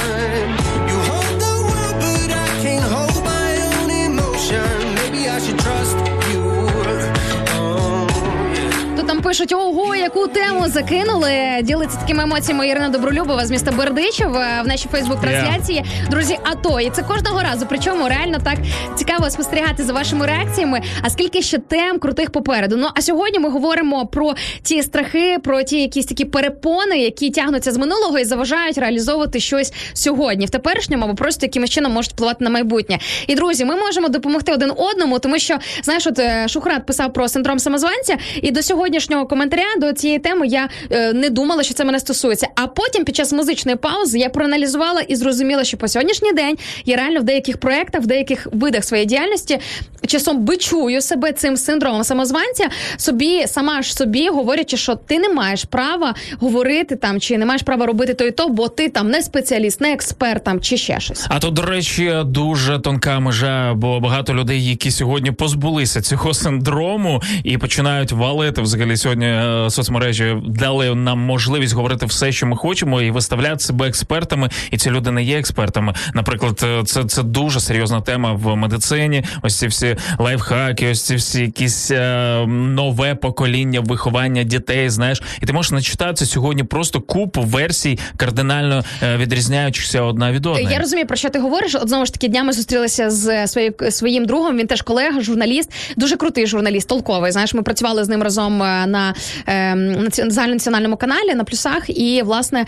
яку тему закинули. Ділиться такими емоціями Ірина Добролюбова з міста Бердичів е, в нашій Фейсбук-трансляції. Друзі, АТО. І це кожного разу. Причому реально так цікаво спостерігати за вашими реакціями. А скільки ще тем крутих попереду? Ну а сьогодні ми говоримо про ті страхи, про ті якісь такі перепони, які тягнуться з минулого і заважають реалізовувати щось сьогодні, в теперішньому або просто якимось чином можуть впливати на майбутнє. І друзі, ми можемо допомогти один одному, тому що знаєш, от е, Шухрат писав про синдром самозванця, і до сьогоднішнього коментаря до цієї теми я е, не думала, що це мене стосується. А потім, під час музичної паузи, я проаналізувала і зрозуміла, що по сьогоднішній день я реально в деяких проєктах, в деяких видах своєї діяльності часом бичую себе цим синдромом самозванця, собі сама ж собі говорячи, що ти не маєш права говорити там, чи не маєш права робити то і то, бо ти там не спеціаліст, не експерт там чи ще щось. А тут, до речі, дуже тонка межа, бо багато людей, які сьогодні позбулися цього синдрому і починають валити взагалі сьогодні е, соцмережі, дали нам можливість говорити все, що ми хочемо, і виставляти себе експертами. І ці люди не є експертами. Наприклад, е, це, це дуже серйозна тема в медицині. Ось ці всі лайфхаки, ось ці всі якісь е, нове покоління виховання дітей. Знаєш, і ти можеш начитатися сьогодні просто купу версій, кардинально е, відрізняючихся одна від одної. Я розумію, про що ти говориш. От знову ж таки, днями зустрілися з своєю своїм другом. Він теж колега, журналіст, дуже крутий журналіст, толковий. Знаєш, ми працювали з ним разом е, на е, загальнонаціональному каналі на плюсах. І власне е,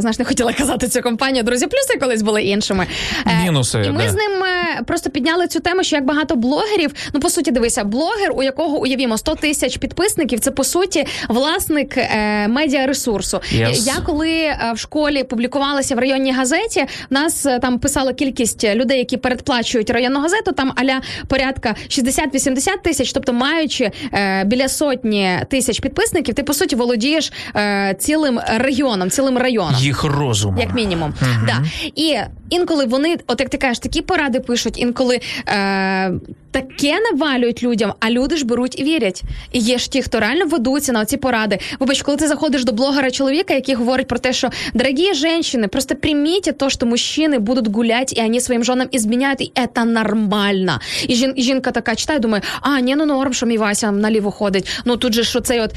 знаєш, не хотіла казати цю компанію. Друзі, плюси колись були іншими. Е, Мінуси, І ми да. з ним е, просто підняли цю тему, що як багато блогерів. Ну по суті, дивися, блогер, у якого уявімо 100 тисяч підписників, це по суті власник е, медіаресурсу. Yes. Я коли е, в школі публікувалася в районній газеті, в нас там писала кількість людей, які передплачують районну газету, там аля порядка 60-80 тисяч, тобто маючи е, біля сотні тисяч підписників, ти по суті володієш е, цілим регіоном, цілим районом. їх розумом. Як мінімум, да і інколи вони, от як ти кажеш, такі поради пишуть, інколи е, таке навалюють людям, а люди ж беруть і вірять. І є ж ті, хто реально ведуться на ці поради. Вибач, коли ти заходиш до блогера чоловіка, який говорить про те, що дорогі жінки, просто прийміть то, що мужчини будуть гуляти, і вони своїм жонам ізміняють, і це нормально. І, жін, жінка така читає, думає, а ні, ну норм, що мій Вася наліво ходить. Ну тут же що цей от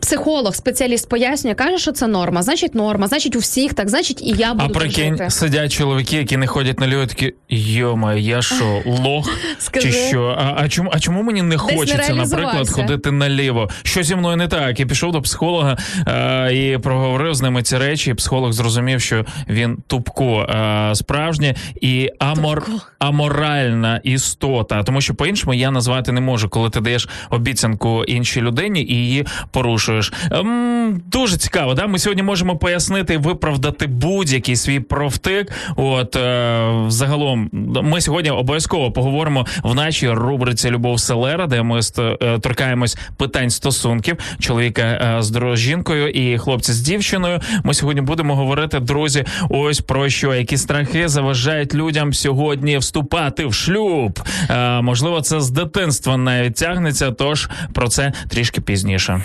психолог, спеціаліст пояснює, каже, що це норма. Значить, норма, значить, у всіх так, значить, і я буду А прикинь, жити. сидять чоловіки, які не ходять на льо, такі йома, я що, лох? Скажи. Чи що? А, а чому а чому мені не хочеться, наприклад, ходити наліво? Що зі мною не так? Я пішов до психолога е, і проговорив з ними ці речі. І психолог зрозумів, що він тупко е, справжнє і амор, аморальна істота. Тому що по-іншому я назвати не можу, коли ти даєш обіцянку іншій людині і її порушуєш. Ем, дуже цікаво, да? Ми сьогодні можемо пояснити виправдати будь-який свій профтик. От е, загалом, ми сьогодні обов'язково поговоримо в нашій рубриці Любов Селера, де ми ст- е, торкаємось питань стосунків чоловіка е, з жінкою і хлопця з дівчиною. Ми сьогодні будемо говорити, друзі, ось про що які страхи заважають людям сьогодні вступати в шлюб. Е, можливо, це з дитинства навіть тягнеться. Тож про це трішки пізніше.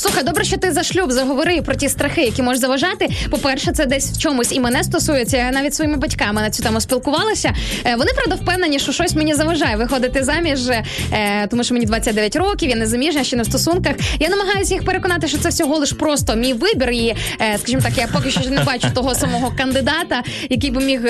Слухай, добре, що ти за шлюб заговорив про ті страхи, які можуть заважати. По-перше, це десь в чомусь і мене стосується. Я навіть своїми батьками на цю тему спілкувалася. Е, Вони правда впевнені, що щось мені заважає виходити заміж, е, тому що мені 29 років, я не заміжня, ще не в стосунках. Я намагаюся їх переконати, що це всього лиш просто мій вибір. І, е, скажімо так, я поки що не бачу того самого кандидата, який би міг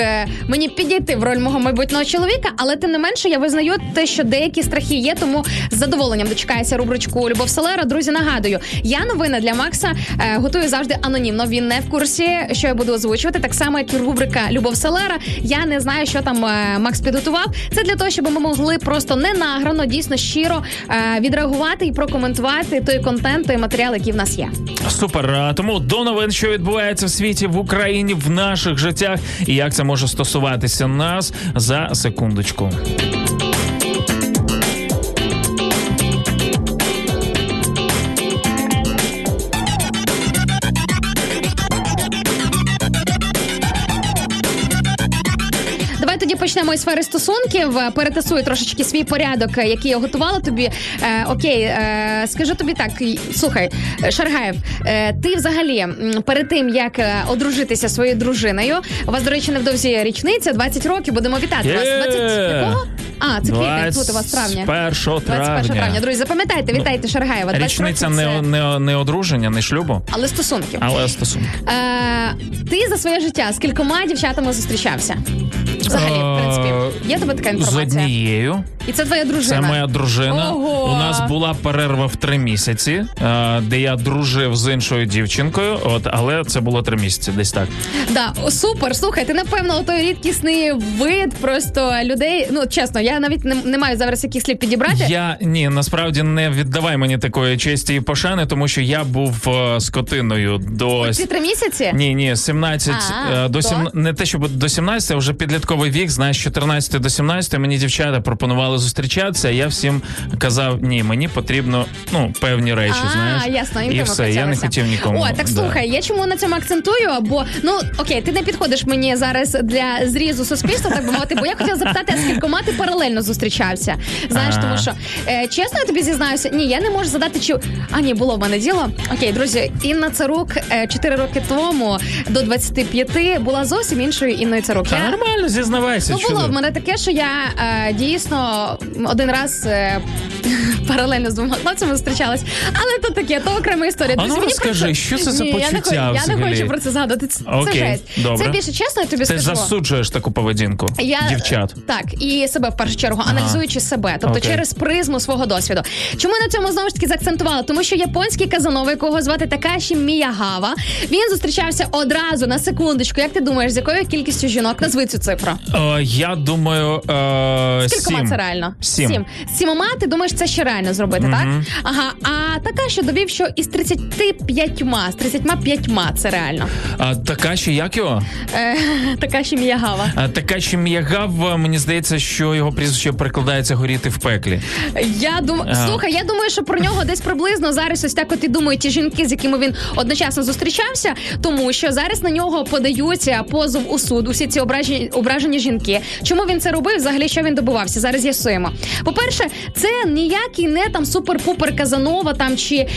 мені підійти в роль мого майбутнього чоловіка. Але тим не менше, я визнаю те, що деякі страхи є, тому з задоволенням дочекаюся рубричку Любов Селера. Друзі, нагадую, я новини для Макса е, готую завжди анонімно. Він не в курсі, що я буду озвучувати. Так само, як і рубрика Любов Селера. Я не знаю, що там е, Макс підготував. Це для того, щоб ми могли просто не награно, дійсно щиро е, відреагувати і прокоментувати той контент, той матеріал, який в нас є. Супер. Тому до новин, що відбувається в світі, в Україні, в наших життях, і як це може стосуватися нас за секундочку. Почнемо сфери стосунків. Е, Перетасую трошечки свій порядок, е, який я готувала тобі. Е, окей, е, скажу тобі так: слухай, е, Шаргаєв, е, ти взагалі перед тим як одружитися своєю дружиною, у вас, до речі, невдовзі річниця, 20 років. Будемо вітати вас. Є! 20 якого? А, це квітень, тут у вас травня. 21 21 травня. травня. Друзі, запам'ятайте, вітайте Шаргаєва. 20 Річниця це- не, не, не одруження, не шлюбу, Але стосунків. але стосунки. Е, ти за своє життя з кількома дівчатами зустрічався? Взагалі, в принципі, є тебе така З однією. І це твоя дружина. Це моя дружина. Ого! У нас була перерва в три місяці, е, де я дружив з іншою дівчинкою. От, але це було три місяці, десь так. Да, супер. Слухай, ти напевно той рідкісний вид просто людей. Ну чесно, я навіть не, не маю зараз яких слів підібрати. Я ні, насправді не віддавай мені такої честі і пошани, тому що я був е, скотиною до Ці три місяці? Ні, ні, 17 А, е, до сім... не те, щоб до 17, а вже підлітковий вік. Знаєш, з 14 до 17 мені дівчата пропонували зустрічатися. Я всім казав, ні, мені потрібно ну певні речі. А, знаєш, ясно, і все. Я не хотів нікому. О, так да. слухай, я чому на цьому акцентую? Бо ну окей, ти не підходиш мені зараз для зрізу суспільства, так би мовити, бо я хотіла запитати, а з кількома ти паралельно зустрічався. Знаєш, А. тому що е, чесно я тобі зізнаюся, ні, я не можу задати чи а ні, було в мене діло. Окей, друзі, Інна Царук е, 4 роки тому до 25 була зовсім іншою Інною Царук. Та Я- нормально, зізнавайся. Ну, було в мене таке, що я е, дійсно один раз е, паралельно з двома хлопцями зустрічалась, але то таке, то окрема історія. А ну, мені розкажи, про це- що це за Ні, я не, хочу, я не взагалі? хочу про це згадувати. Це, це жесть. добре. Це більше чесно, я тобі Ти скажу. засуджуєш таку поведінку Я дівчат. так і себе в першу чергу, аналізуючи себе, тобто Окей. через призму свого досвіду. Чому я на цьому знову ж таки заакцентувала? Тому що японський казанова, якого звати Такаші Міягава, він зустрічався одразу на секундочку. Як ти думаєш, з якою кількістю жінок назви цю цифру? Е, я думаю, е, З сім. це реально? Сім. З сімома ти думаєш, це ще реально зробити, Мгм. так? Ага. А така, що довів, що із 35, з 35 це реально. А така ще як його? Е, така ще Міягава. А, така ще Міягав, мені здається, що його прізвище перекладається горіти в пеклі. Я думаю, Ага. слухай, я думаю, що про нього десь приблизно зараз ось так от і думають ті жінки, з якими він одночасно зустрічався, тому що зараз на нього подаються позов у суд. Усі ці ображені, ображені жінки. Чому він це робив? Взагалі, що він добувався? Зараз з'ясуємо. По-перше, це ніякий не там супер-пупер Казанова там чи е,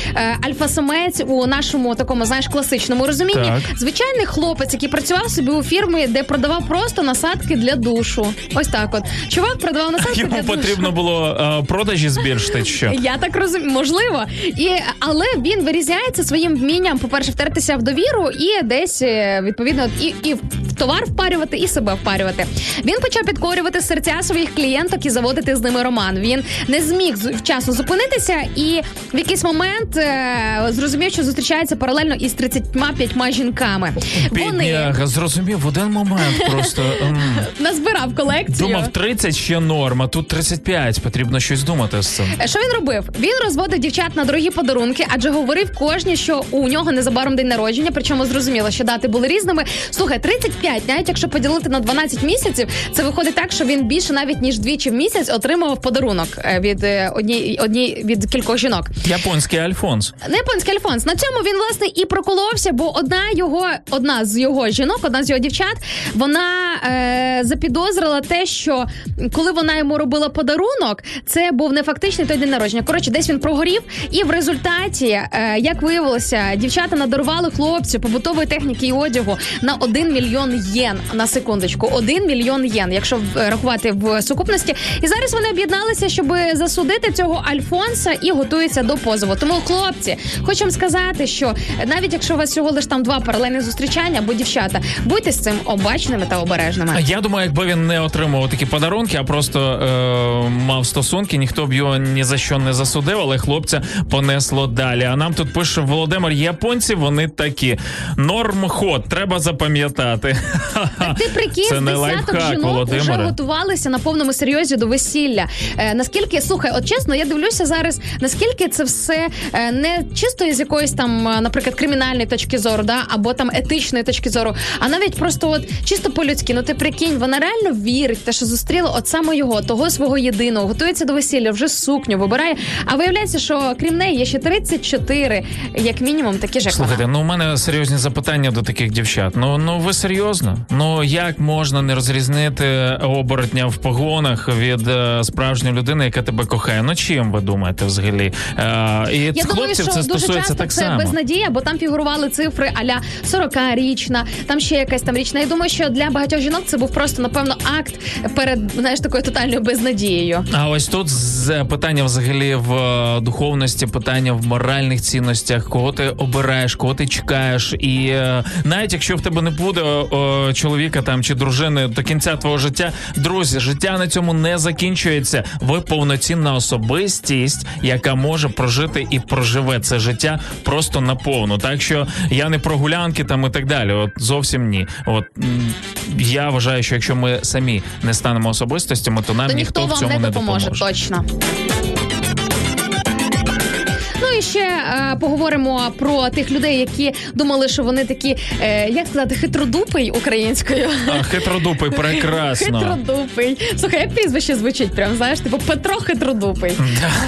альфа-самець у нашому такому, знаєш, класичному розумінні. Так. Звичайний хлопець, який працював собі у фірмі, де продавав просто насадки для душу. Ось так, от чувак продавав насадки для Йому душу. потрібно було е, продажі збільшити, що? Я так розумію, можливо. І, але він вирізняється своїм вмінням, по-перше, втертися в довіру і десь е, відповідно і, і товар впарювати, і себе впарювати. Він почав підкорювати серця своїх клієнток і заводити з ними роман. Він не зміг вчасно зупинитися і в якийсь момент е, зрозумів, що зустрічається паралельно із 35 жінками. Вони зрозумів в один момент просто. назбирав колекцію. Думав, 30 ще норма, тут 35, потрібно щось думати з цим. Е, Що він робив? Він розводив дівчат на дорогі подарунки, адже говорив кожній, що у нього незабаром день народження. Причому зрозуміло, що дати були різними. Слухай, 35, навіть якщо поділити на 12 місяців, це виходить так, що він більше навіть ніж двічі в місяць отримував подарунок е, від е, одній одній від кількох жінок. Японський Альфонс. Не японський Альфонс. На цьому він власне і проколовся, бо одна його, одна з його жінок, одна з його дівчат, вона е, запідозрила те, що коли вона йому робила подарунок, це був не фактичний той день народження. Коротше, десь він прогорів, і в результаті, е, як виявилося, дівчата надарували хлопцю побутової техніки і одягу на 1 мільйон єн на секундочку. 1 мільйон єн, якщо рахувати в сукупності. І зараз вони об'єдналися, щоб засудити цього Альфонса і готуються до позову. Тому, хлопці, хочу вам сказати, що навіть якщо у вас всього лиш там два паралельні зустрічання або дівчата, будьте з цим обачними та обережними. Я думаю, якби він не отримав такі подарунки, а просто е, мав стосунки, ніхто б його ні за що не засудив, але хлопця понесло далі. А нам тут пише Володимир, японці вони такі. Норм ход, треба запам'ятати. Так ти прикинь, Це не десяток лайфхак, жінок вже Володимире. готувалися на повному серйозі до весілля. Е, наскільки слухай, от чесно, я дивлюся зараз, наскільки це все е, не чисто з якоїсь там, е, наприклад, кримінальної точки зору, да, або там етичної точки зору, а навіть просто от чисто по-людськи. Ну ти прикинь, вона реально вірить, в те, що зустріла от саме його, того свого єдиного, готується до весілля, вже сукню вибирає. А виявляється, що крім неї є ще 34, як мінімум, такі ж як вона. Слухайте, ну у мене серйозні запитання до таких дівчат. Ну ну ви серйозно? Ну як можна не розрізнити оборотня в погонах від е, справжньої людини, яка тебе кохає? Ну чим ви думаєте взагалі? Е, і Я думаю, хлопців що це дуже стосується часто так це само. безнадія, бо там фігурували цифри аля 40-річна, там ще якась там річна. Я думаю, що для багатьох жінок це був просто напевно акт перед знаєш такою тотальною безнадією. А ось тут з- питання взагалі в е, духовності, питання в моральних цінностях, кого ти обираєш, кого ти чекаєш, і е, навіть якщо в тебе не буде чоловіка там чи дружини до кінця твого життя, друзі, життя на цьому не закінчується. Ви повноцінна особистість, яка може прожити і проживе це життя просто наповну. Так що я не про гулянки там і так далі. От зовсім ні. От я вважаю, що якщо ми самі не станемо особистостями, то нам То ніхто, ніхто в цьому вам не допоможе, допоможе. точно. Ще е, поговоримо про тих людей, які думали, що вони такі, е, як сказати, хитродупий українською. А, хитродупий, прекрасно. Хитродупий. Слухай, як прізвище звучить, прям знаєш, типу Петро Хитродупий.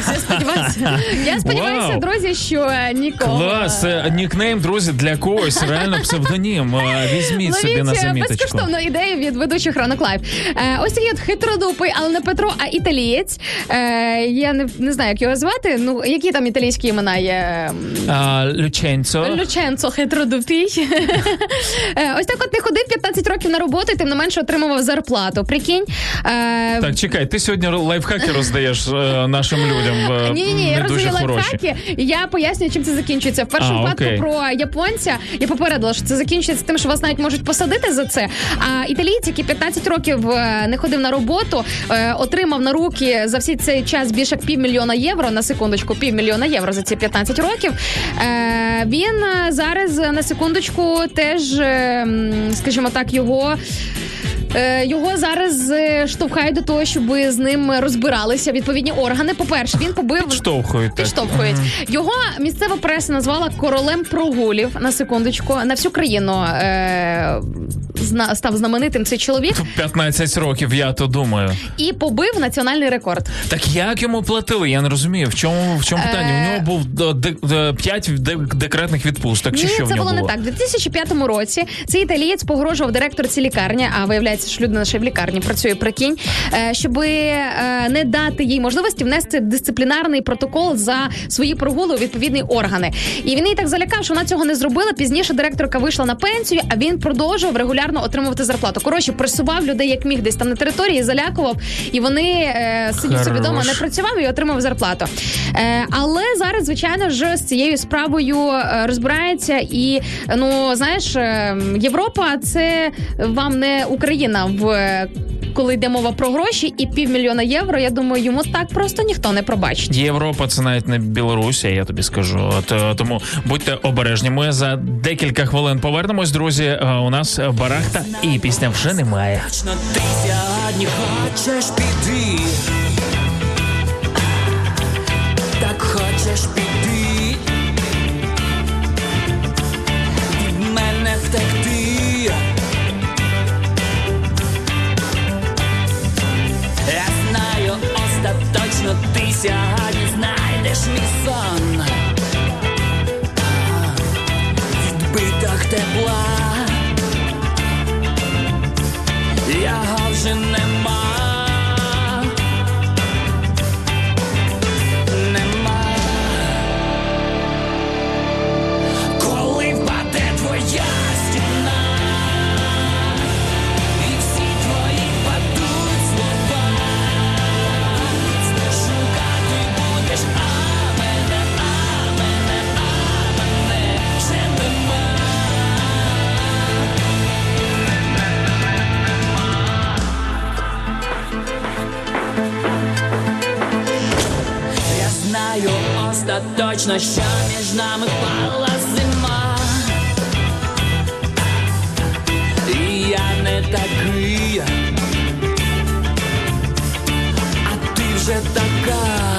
Я сподіваюся, я сподіваюся, друзі, що нікого. Клас, нікнейм, друзі, для когось реально псевдонім. А, Візьміть собі на е, заміточку. безкоштовну ідею від ведучих ранок лайв. Е, ось от хитродупий, але не Петро, а італієць. Е, я не, не знаю, як його звати. Ну, які там італійські імена є? А, Люченцо. Люченцо хитродупий. Е, Ось так от не ходив 15 років на роботу і тим не менше отримував зарплату. Прикинь. Е, Так, чекай, ти сьогодні лайфхаки роздаєш е, нашим людям. ні, ні, я роздаю лайфхаки. Я пояснюю, чим це закінчується. В першому випадку про японця я попередила, що це закінчується тим, що вас навіть можуть посадити за це. А італійці, який 15 років не ходив на роботу, отримав на руки за всі цей час більше півмільйона євро на секундочку, півмільйона євро за ці 15 років. Е, Він е, зараз на секундочку теж, е, скажімо так, його. Е, Його зараз е, штовхають до того, щоб з ним розбиралися відповідні органи. По-перше, він побив Підштовхують. так. підштовхують. Його місцева преса назвала королем прогулів на секундочку на всю країну. Е- зна- став знаменитим цей чоловік 15 років, я то думаю. і побив національний рекорд. Так як йому платили? Я не розумію. В чому в чому питання? У нього був 5 декретних відпусток. Чи Ні, що в це нього було не так. У 2005 році цей італієць погрожував директорці лікарні, а виявляється, що людина ще в лікарні працює, прикинь, е, щоб не дати їй можливості внести дисциплінарний протокол за свої прогули у відповідні органи. І він її так залякав, що вона цього не зробила. Пізніше директорка вийшла на пенсію, а він продовжував регулярно отримувати зарплату. Коротше, пресував людей як міг десь там на території, залякував, і вони е, сидів собі вдома, не працював і отримав зарплату. Е, але зараз, звичайно ж, з цією справою е, розбирається. І ну знаєш, е, Європа це вам не Україна в. е, Коли йде мова про гроші і півмільйона євро, я думаю, йому так просто ніхто не пробачить. Європа це навіть не Білорусія, я тобі скажу. От, е, тому будьте обережні. Ми за декілька хвилин повернемось, друзі. Е, У нас барахта і пісня вже немає. Ти сьогодні хочеш піти. Так хочеш піти. Сьогодні знайдеш мій сон. Відбиток тепла. Його вже нема. Знаю остаточно, що між нами пала зима. І я не такий, а ти вже така.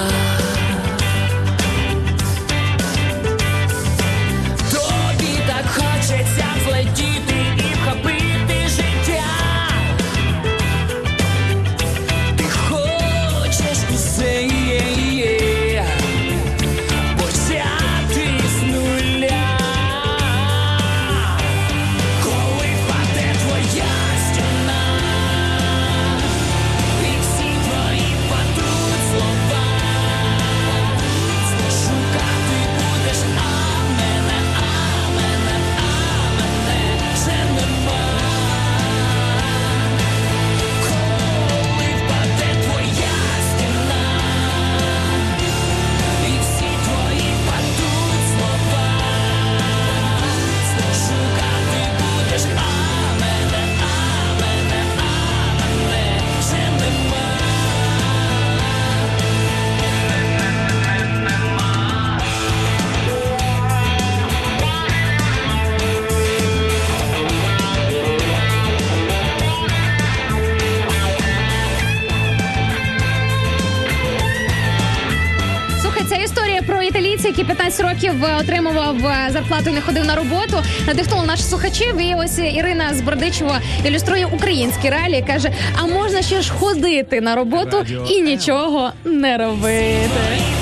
І не ходив на роботу. Надихнула наших слухачів. І ось Ірина з Бердичева ілюструє українські реалії. каже: а можна ще ж ходити на роботу і нічого не робити.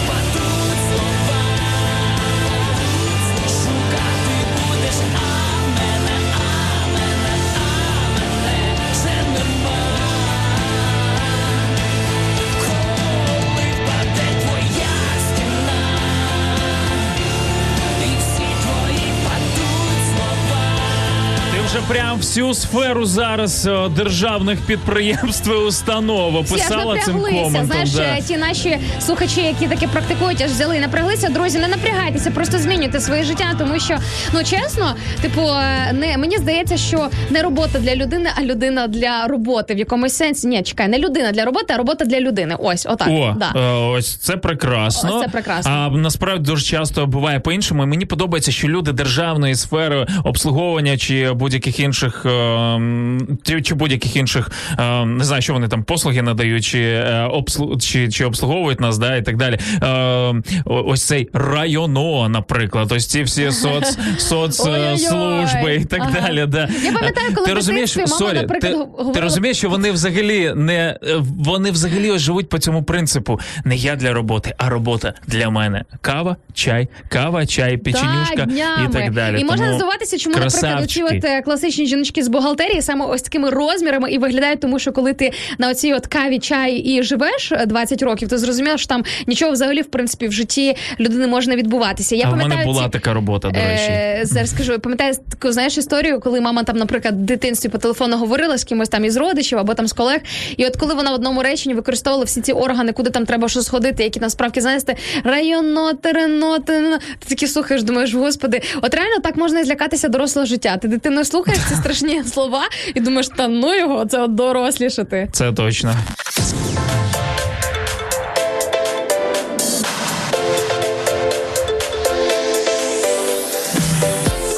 Прям всю сферу зараз е, державних підприємств і установ описала цим коментом. Знаєш, да. е, ті наші слухачі, які таке практикують, аж взяли і напряглися. Друзі, не напрягайтеся, просто змінюйте своє життя, тому що ну чесно, типу, е, не мені здається, що не робота для людини, а людина для роботи в якомусь сенсі. Ні, чекай, не людина для роботи, а робота для людини. Ось, отак. О, да. ось це прекрасно. Ось це прекрасно. А насправді дуже часто буває по-іншому. Мені подобається, що люди державної сфери обслуговування чи будь-яких інших е, м, чи, будь-яких інших е, не знаю, що вони там послуги надають, чи, е, обслу, чи, чи обслуговують нас, да, і так далі. Е, ось цей районо, наприклад, ось ці всі соц, соцслужби і так Ага. далі. Да. Я пам'ятаю, коли ти розумієш, мама, sorry, наприклад, ти, говорила- ти розумієш, що вони взагалі не е, вони взагалі ось живуть по цьому принципу. Не я для роботи, а робота для мене. Кава, чай, кава, чай, печенюшка Так, і так далі. І можна Тому здивуватися, чому, наприклад, оці красавчики. от е, класичні жіночки з бухгалтерії саме ось такими розмірами і виглядають, тому що коли ти на оцій от каві, чай і живеш е, 20 років, то зрозуміло, що там нічого взагалі в принципі в житті людини може відбуватися. Я а в мене була ці- така робота, до речі. Е, зараз скажу, пам'ятаю таку знаєш історію, коли мама там, наприклад, в дитинстві по телефону говорила з кимось там із родичів або там з колег. І от коли вона в одному реченні використовувала всі ці органи, куди там треба що сходити, які там справки знаєте, районоти, реноти. ну, Ти такі слухаєш, думаєш, господи, от реально так можна злякатися дорослого життя. Ти дитину слухаєш ці страшні слова і думаєш, та ну його, це от дорослішати. Це точно.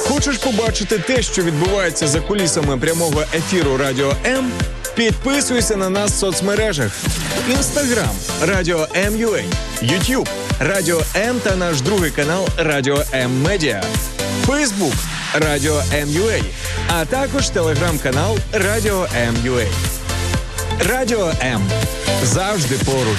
Хочеш побачити те, що відбувається за кулісами прямого ефіру Радіо М? Підписуйся на нас в соцмережах: Інстаграм Радіо М.Ю.А., Ютуб Радіо М та наш другий канал Радіо М Медіа, Фейсбук Радіо М.Ю.А., а також телеграм-канал Радіо М.Ю.А. Радіо М завжди поруч.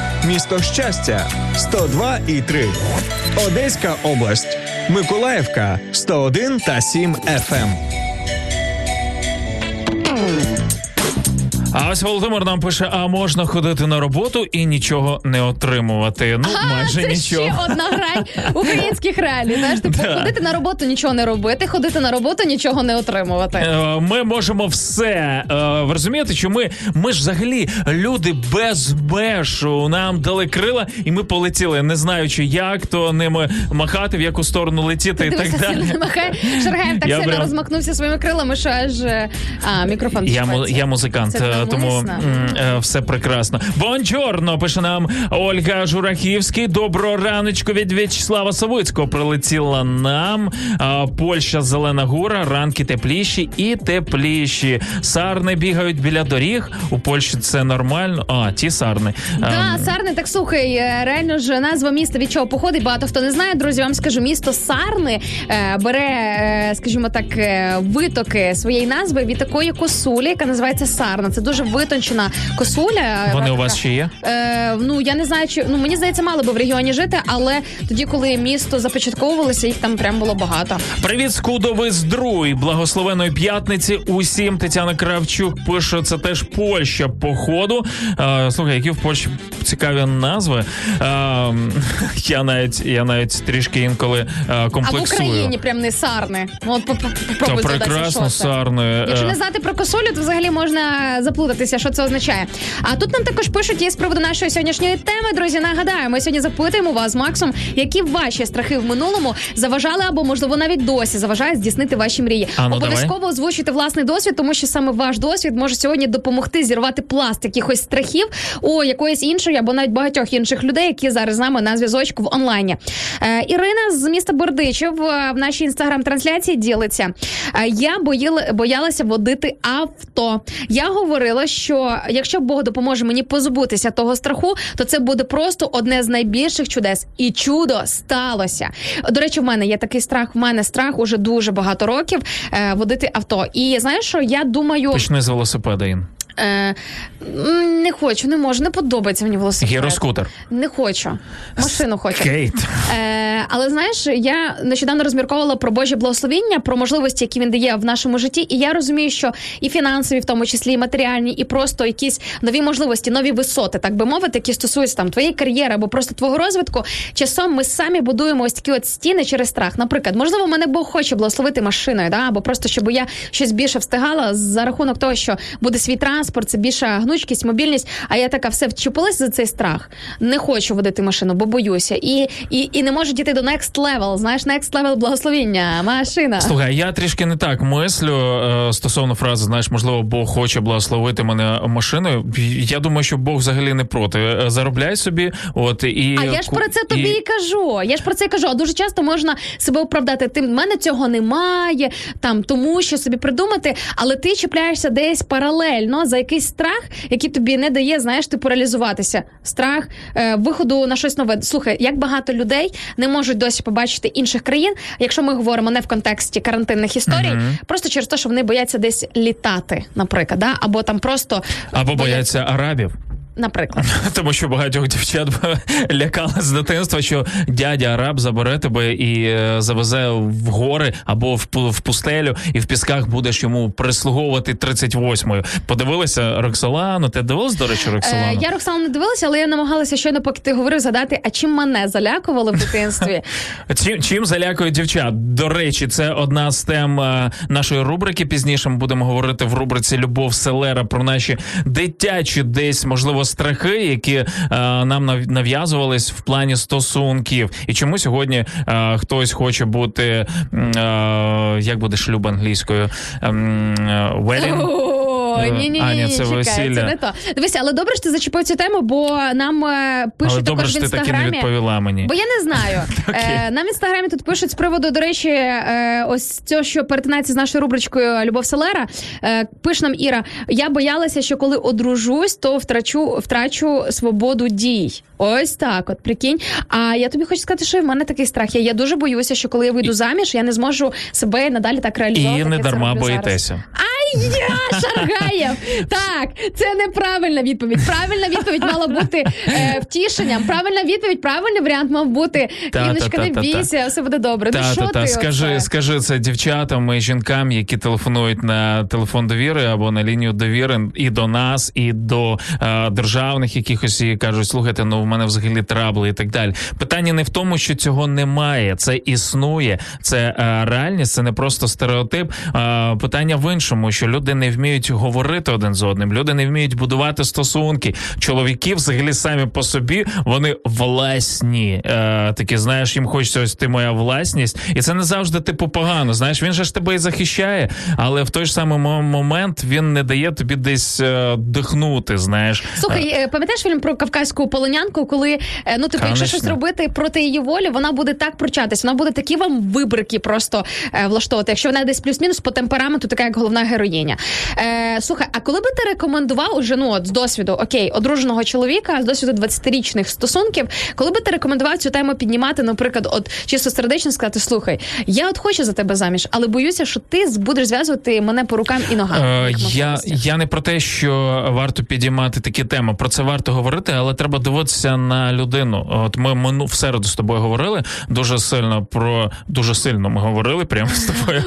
Місто Щастя 102 і 3. Одеська область. Миколаївка 101 та 7 FM. А ось Володимир нам пише: а можна ходити на роботу і нічого не отримувати. Ну, А, майже це нічого. ще одна грань українських реалій. Знаєш, типу, Да. ходити на роботу, нічого не робити, ходити на роботу, нічого не отримувати. Е, Ми можемо все. Е, Ви розумієте, що ми, ми ж взагалі люди без межу. Нам дали крила, і ми полетіли, не знаючи, як то ними махати, в яку сторону летіти і так далі. махає. Шаргаєв так Я сильно прям- розмахнувся своїми крилами, що аж е, а, мікрофон. Я, му- я музикант, Це тому м, е, все прекрасно. Бонджорно, пише нам Ольга Журахівський. Доброго раночку від В'ячеслава Савицького прилетіла нам. А, Польща, Зелена Гора, ранки тепліші і тепліші. Сарни бігають біля доріг. У Польщі це нормально. А, ті сарни. Да, Ем, Сарни, так слухай, е, реально ж назва міста від чого походить. Багато хто не знає. Друзі, вам скажу, місто Сарни е, бере, е, скажімо так, е, витоки своєї назви від такої косулі, яка називається Сарна. Це дуже витончена косуля. Вони у вас ще є? Е, ну я не знаю, чи ну мені здається, мало би в регіоні жити, але тоді, коли місто започатковувалося, їх там прям було багато. Привіт, скудови здруй. Благословеної п'ятниці усім. Тетяна Кравчук пише, це теж Польща походу. Е, слухай, які в Польщі цікаві назви. Е, я навіть я навіть трішки інколи е, А в. Україні прям не сарни. Ну, От Та прекрасно, сарни. Якщо Е, не знати про косулю, то взагалі можна заплутатися, що це означає. А тут нам також пишуть і з приводу нашої сьогоднішньої теми. Друзі, нагадаю, ми сьогодні запитуємо вас з Максом, які ваші страхи в минулому заважали або можливо навіть досі заважають здійснити ваші мрії. А, ну, Обов'язково озвучуйте власний досвід, тому що саме ваш досвід може сьогодні допомогти зірвати пласт якихось страхів у якоїсь іншої або навіть багатьох інших людей, які зараз з нами на зв'язочку в онлайні. Е, Ірина з міста Бердичів е, в нашій інстаграм-трансляції ділиться. Е, Я боїла, боялася водити авто. Я говорила, що якщо Бог допоможе мені позбутися того страху, то це буде просто одне з найбільших чудес. І чудо сталося. До речі, в мене є такий страх. В мене страх уже дуже багато років е, водити авто. І знаєш, що я думаю, Почни з велосипеда, Ін. Е, не хочу, не можу, не подобається мені велосипед. Гіроскутер. Не хочу. Машину хочу. Кейт. Е, але знаєш, я нещодавно розмірковувала про Божі благословіння, про можливості, які він дає в нашому житті. І я розумію, що і фінансові, в тому числі, і матеріальні, і просто якісь нові можливості, нові висоти, так би мовити, які стосуються там твоєї кар'єри або просто твого розвитку. Часом ми самі будуємо ось такі от стіни через страх. Наприклад, можливо, мене Бог хоче благословити машиною, да, або просто щоб я щось більше встигала за рахунок того, що буде свій транспорт, це більша гнучкість, мобільність. А я така все вчепилась за цей страх. Не хочу водити машину, бо боюся. І, і, і не можу дійти до next level. Знаєш, next level благословіння. Машина. Слухай, я трішки не так мислю е, стосовно фрази, знаєш, можливо, Бог хоче благословити мене машиною. Я думаю, що Бог взагалі не проти. Е, Заробляй собі, от і А я ж про це тобі і- і кажу. Я ж про це і кажу. А дуже часто можна себе оправдати. Тим в мене цього немає, там тому що собі придумати, але ти чіпляєшся десь паралельно за якийсь страх, який тобі не дає, знаєш, типу реалізуватися. Страх е, виходу на щось нове. Слухай, як багато людей не можуть досі побачити інших країн, якщо ми говоримо не в контексті карантинних історій, Мгм. просто через те, що вони бояться десь літати, наприклад, да? або там просто або бояться арабів. Наприклад. Тому що багатьох дівчат лякали з дитинства, що дядя араб забере тебе і е, завезе в гори або в, в пустелю, і в пісках будеш йому прислуговувати 38-ю. Подивилися Роксолану? Ти дивилась, до речі, Е, я Роксану не дивилася, але я намагалася щойно, поки ти говорив, згадати, а чим мене залякували в дитинстві. Чим, чим залякують дівчат? До речі, це одна з тем е, нашої рубрики. Пізніше ми будемо говорити в рубриці Любов Селера про наші дитячі десь можливо страхи, які е, нам нав'язувались в плані стосунків. І чому сьогодні е, хтось хоче бути е, як буде шлюб англійською? Ем, е, wedding? Ой, ні, ні, ні, це весілля. це не то. Дивися, але добре, що ти зачепив цю тему, бо нам е, пишуть Але добре, також в що ти так не інстаграмі. відповіла мені. Бо я не знаю. Е, нам в інстаграмі тут пишуть з приводу, до речі, е, ось цього, що перетинається з нашою рубричкою Любов Селера. Пише нам Іра: я боялася, що коли одружусь, то втрачу, втрачу свободу дій. Ось так, от прикинь. А я тобі хочу сказати, що в мене такий страх. є. Я дуже боюся, що коли я вийду заміж, я не зможу себе надалі так реалізовувати. І не дарма боїтеся. Ай, я Шаргаєв! Так, це неправильна відповідь. Правильна відповідь мала бути е, втішенням. Правильна відповідь, правильний варіант мав бути. Та, Іночка, та, не та, та, бійся, все буде добре. ну Та, що та, та, ти? скажи, оце? скажи це дівчатам і жінкам, які телефонують на телефон довіри або на лінію довіри і до нас, і до е, державних якихось і кажуть, слухайте, ну в мене взагалі трабли і так далі. Питання не в тому, що цього немає, це існує, це е, реальність, це не просто стереотип. Е, питання в іншому, що люди не вміють говорити один з одним, люди не вміють будувати стосунки. Чоловіки взагалі самі по собі вони власні. Е, такі, знаєш, їм хочеться ось ти моя власність, і це не завжди типу погано. Знаєш, він же ж тебе і захищає, але в той ж самий момент він не дає тобі десь е, дихнути. Знаєш, Слухай, е, пам'ятаєш фільм про кавказьку полонянку, коли е, ну типу, якщо щось робити проти її волі, вона буде так пручатись, вона буде такі вам вибрики просто е, влаштовувати. Якщо вона десь плюс-мінус по темпераменту, така як головна героїня. Е, слухай, а коли би ти рекомендував уже ну от з досвіду окей, одруженого чоловіка з досвіду 20-річних стосунків, коли би ти рекомендував цю тему піднімати, наприклад, от чисто сердечно сказати: слухай, я от хочу за тебе заміж, але боюся, що ти будеш зв'язувати мене по рукам і ногам. Е, я, я не про те, що варто підіймати такі теми. Про це варто говорити, але треба дивитися на людину. От ми мину в середу з тобою говорили дуже сильно про дуже сильно. Ми говорили прямо з тобою.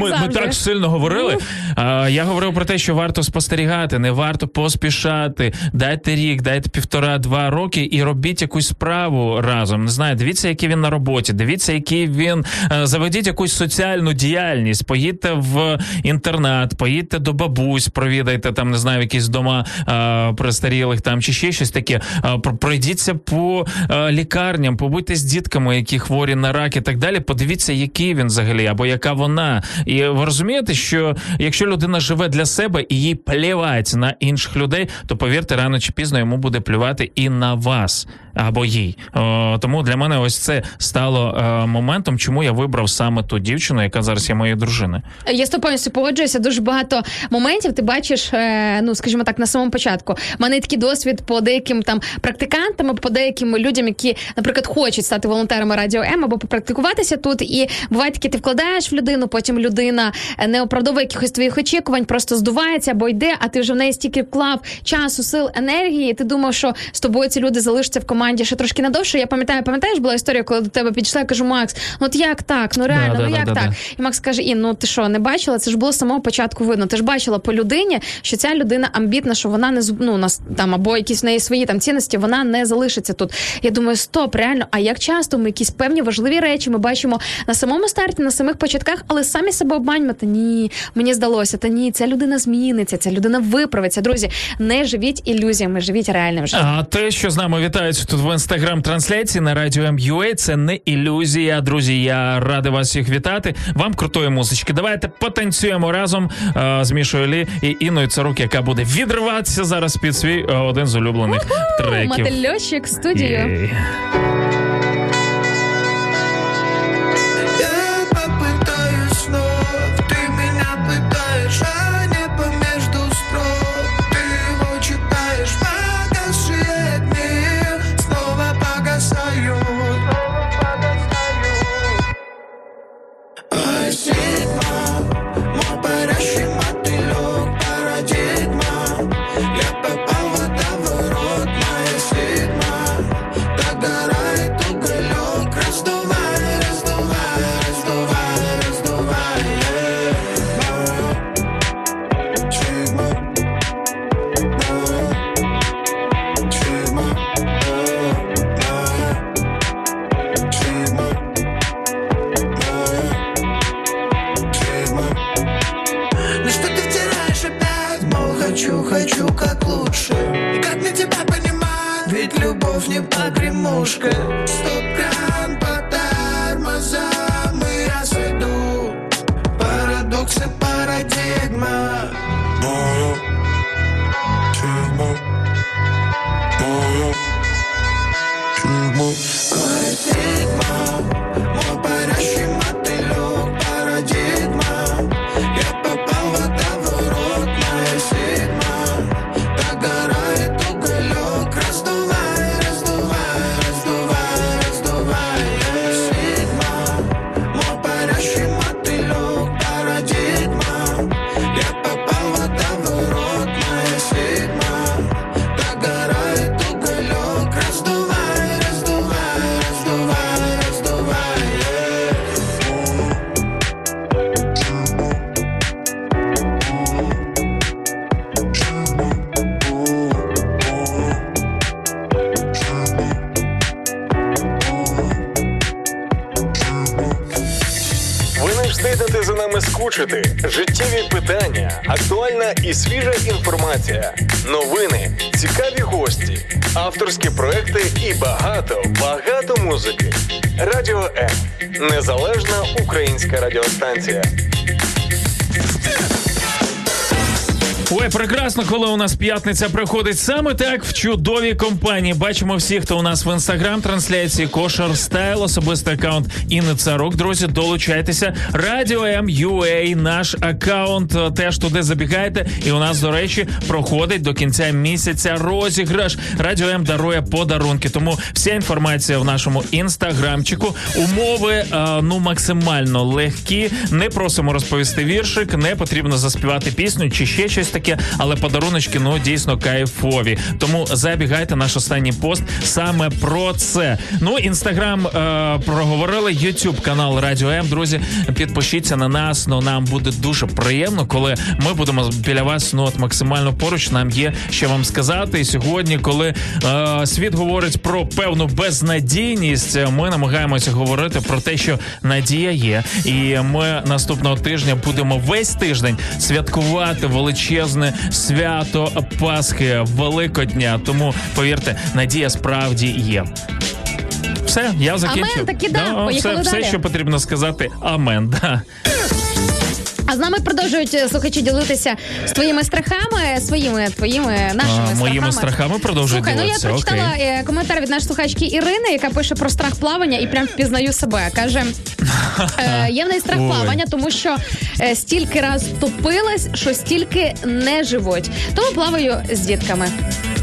Ми, ми так сильно говорили. А, я говорив про те, що варто спостерігати, не варто поспішати. Дайте рік, дайте півтора-два роки і робіть якусь справу разом. Не знаю, дивіться, який він на роботі, дивіться, який він е, заведіть якусь соціальну діяльність. Поїдьте в інтернат, поїдьте до бабусь, провідайте там, не знаю, якісь дома е, престарілих там чи ще щось таке. Е, про- пройдіться по е, лікарням, побудьте з дітками, які хворі на рак і так далі. Подивіться, який він взагалі або яка вона. І ви розумієте, що якщо людина живе для себе і їй плівать на інших людей, то повірте, рано чи пізно йому буде плювати і на вас або їй. О, тому для мене ось це стало е, моментом, чому я вибрав саме ту дівчину, яка зараз є моєю дружиною. Я з тобою погоджуюся. Дуже багато моментів ти бачиш, е, ну скажімо так, на самому початку. У мене такий досвід по деяким там практикантам, по деяким людям, які, наприклад, хочуть стати волонтерами радіо М або попрактикуватися тут. І буває таке, ти вкладаєш в людину, потім людина е, не оправдовує якихось твоїх очікувань, просто здувається або йде, а ти вже в неї стільки вклав часу, сил, енергії. І ти думав, що з тобою ці люди залишаться в команді ще трошки надовше. Я пам'ятаю, пам'ятаєш, була історія, коли до тебе підійшла, я кажу, Макс, ну от як так? Ну реально, да, ну да, як да, так? да. І Макс каже: Ін, ну ти що, не бачила? Це ж було з самого початку видно. Ти ж бачила по людині, що ця людина амбітна, що вона не ну, нас там або якісь в неї свої там цінності, вона не залишиться тут. Я думаю, стоп, реально. А як часто ми якісь певні важливі речі ми бачимо на самому старті, на самих початках, але самі себе обманюємо. Та ні, мені здалося, та ні, ця людина зміниться, ця людина виправиться. Друзі, не живіть ілюзіями, живіть реальним життям. А те, що з нами вітаються тут в інстаграм-трансляції на радіо МЮА, це не ілюзія. Друзі, я радий вас всіх вітати. Вам крутої музички. Давайте потанцюємо разом з Мішою Лі і Інною Царук, яка буде відриватися зараз під свій е, один з улюблених треків. Мотильощик студію. Єй. Ведь любовь не погремушка. Сто кран по тормозам и разведу. Парадокс и парадигма. Мою тюрьму Мою тюрьму Город ведьма озвучити життєві питання, актуальна і свіжа інформація, новини, цікаві гості, авторські проекти і багато, багато музики. Радіо М незалежна українська радіостанція. Ой, прекрасно, коли у нас п'ятниця приходить саме так в чудовій компанії. Бачимо всіх, хто у нас в інстаграм трансляції Кошар Стайл, особистий аккаунт Інни Царук. Друзі, долучайтеся. Радіо М.Ю.А. наш аккаунт. е, Теж туди забігайте. І у нас, до речі, проходить до кінця місяця розіграш. Радіо М дарує подарунки. Тому вся інформація в нашому інстаграмчику. Умови е, ну максимально легкі. Не просимо розповісти віршик, не потрібно заспівати пісню чи ще щось таке, але подаруночки ну дійсно кайфові. Тому забігайте наш останній пост саме про це. Ну, інстаграм е, проговорили. Ютуб канал Радіо М. Друзі, підпишіться на нас. Ну нам буде дуже приємно, коли ми будемо біля вас ну от максимально поруч. Нам є що вам сказати. І сьогодні, коли е, світ говорить про певну безнадійність, ми намагаємося говорити про те, що надія є, і ми наступного тижня будемо весь тиждень святкувати величезне свято Пасхи Великодня. Тому повірте, надія справді є. Все, я закінчу. Амен, таки да. все, Поїхали все, далі. що потрібно сказати. Амен. Да. А з нами продовжують е, слухачі ділитися з твоїми страхами, своїми твоїми нашими А, моїми страхами. страхами продовжують Слухай, ну я прочитала окей. е, коментар від нашої слухачки Ірини, яка пише про страх плавання і прям впізнаю себе. Каже, е, є в неї страх Ой. плавання, тому що стільки раз топилась, що стільки не живуть. Тому плаваю з дітками.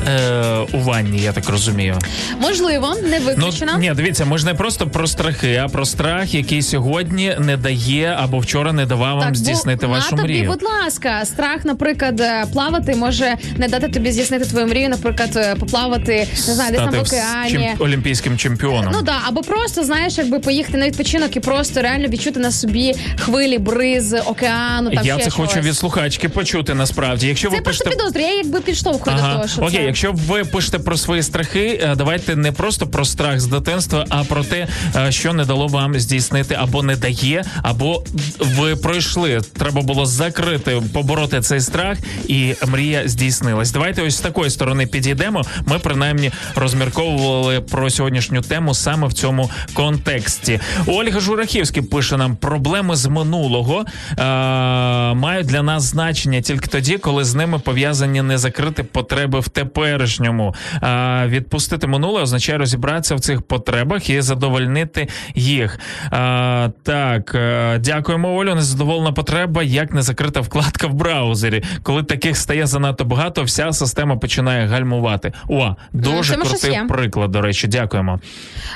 Е, у ванні, я так розумію. Можливо, не Ну ні, дивіться, ми ж не просто про страхи, а про страх, який сьогодні не дає або вчора не давав вам бо здійснити на вашу тобі, мрію. будь ласка, страх, наприклад, е, плавати може не дати тобі здійснити твою мрію, наприклад, е, поплавати, не знаю, десь на Стати океані. чемп- олімпійським чемпіоном. Ну да, або просто знаєш, якби поїхати на відпочинок і просто реально відчути на собі хвилі, бриз, океану. Там я ще це хочу від слухачки почути насправді. Якщо Це ви просто пишете підозрюю, я якби підштовхую до того, що Окей, це... якщо ви пишете про свої страхи, е, давайте не просто про страх з дитинства, а про те, е, що не дало вам здійснити, або не дає, або ви пройшли. Треба було закрити, побороти цей страх, і мрія здійснилась. Давайте ось з такої сторони підійдемо. Ми принаймні розмірковували про сьогоднішню тему саме в цьому контексті. Ольга Журахівський пише нам проблеми з минулого е, мають для нас значення тільки тоді, коли з ними пов'язані незакриті потреби в теперішньому. Е, відпустити минуле означає розібратися в цих потребах і задовольнити їх. Е, так, е, дякуємо, Олю. Незадоволена потреба, як незакрита вкладка в браузері. Коли таких стає занадто багато, вся система починає гальмувати. О, дуже крутий приклад. До речі, дякуємо.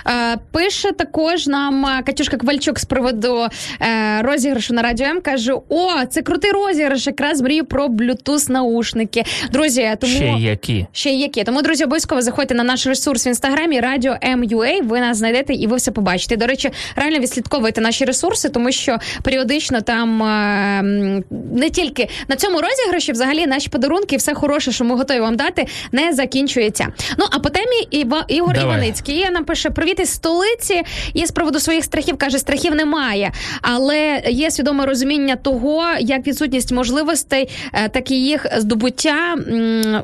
Е, пише також нам е, Катюшка Ковальчук з приводу е, розіграшу на радіо М. каже: О, це крутий розіграш, якраз мрію про Bluetooth наушники. Друзі, тому Ще які. Ще які. Тому, друзі, обов'язково заходьте на наш ресурс в інстаграмі Радіо МЮА. Ви нас знайдете і ви все побачите. До речі, реально відслідковуйте наші ресурси, тому що періодично там е, не тільки на цьому розіграші, взагалі наші подарунки, все хороше, що ми готові вам дати, не закінчується. Ну а по темі Іва Ігор Давай. Іваницький нам пише привіт із столиці. І з приводу своїх страхів каже, страхів немає, але є свідоме розуміння того, як відсутність можливостей, е, так і їх здобуття м,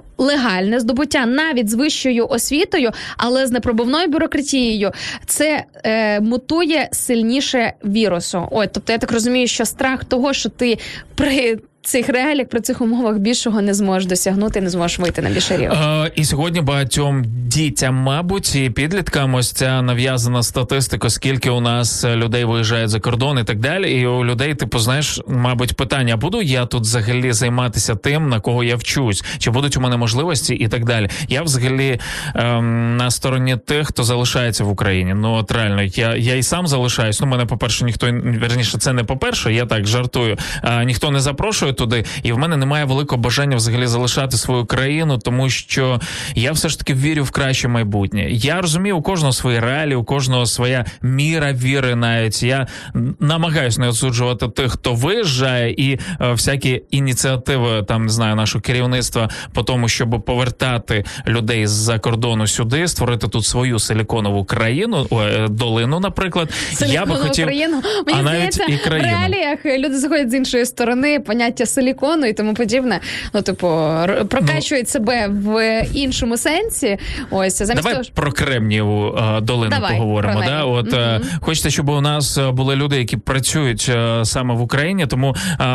легальне здобуття навіть з вищою освітою, але з непробивною бюрократією, це е, мутує сильніше вірусу. Ой, тобто я так розумію, що страх того, що ти при цих реаліях, при цих умовах більшого не зможеш досягнути, не зможеш вийти на більший рівень. Е, і сьогодні багатьом дітям, мабуть, і підліткам ось ця нав'язана статистика, скільки у нас людей виїжджають за кордон і так далі. І у людей, типу, знаєш, мабуть, питання: буду я тут взагалі займатися тим, на кого я вчусь, чи будуть у мене можливості і так далі. Я взагалі ем, на стороні тих, хто залишається в Україні. Ну от реально, я, я і сам залишаюсь. Ну, мене, по-перше, ніхто верніше, це не по-перше, я так жартую. А, ніхто ніхто не запрошує туди, і в мене немає великого бажання взагалі залишати свою країну, тому що я все ж таки вірю в краще майбутнє. Я розумію, у кожного свої реалії, у кожного своя міра віри. Навіть я намагаюся не осуджувати тих, хто виїжджає, і е, всякі ініціативи там не знаю нашого керівництва по тому, щоб повертати людей з-за кордону сюди, створити тут свою силіконову країну, е, долину, наприклад. я би хотів країну. Мені а навіть здається, і в реаліях люди заходять з іншої сторони, поняття силікону і тому подібне. Ну, типу, прокачують себе в іншому сенсі. Ось замість Давай того, про Кремнієву е, долину Давай, поговоримо. Да? От е, хочеться, щоб у нас були люди, які працюють е, саме в Україні. Тому е,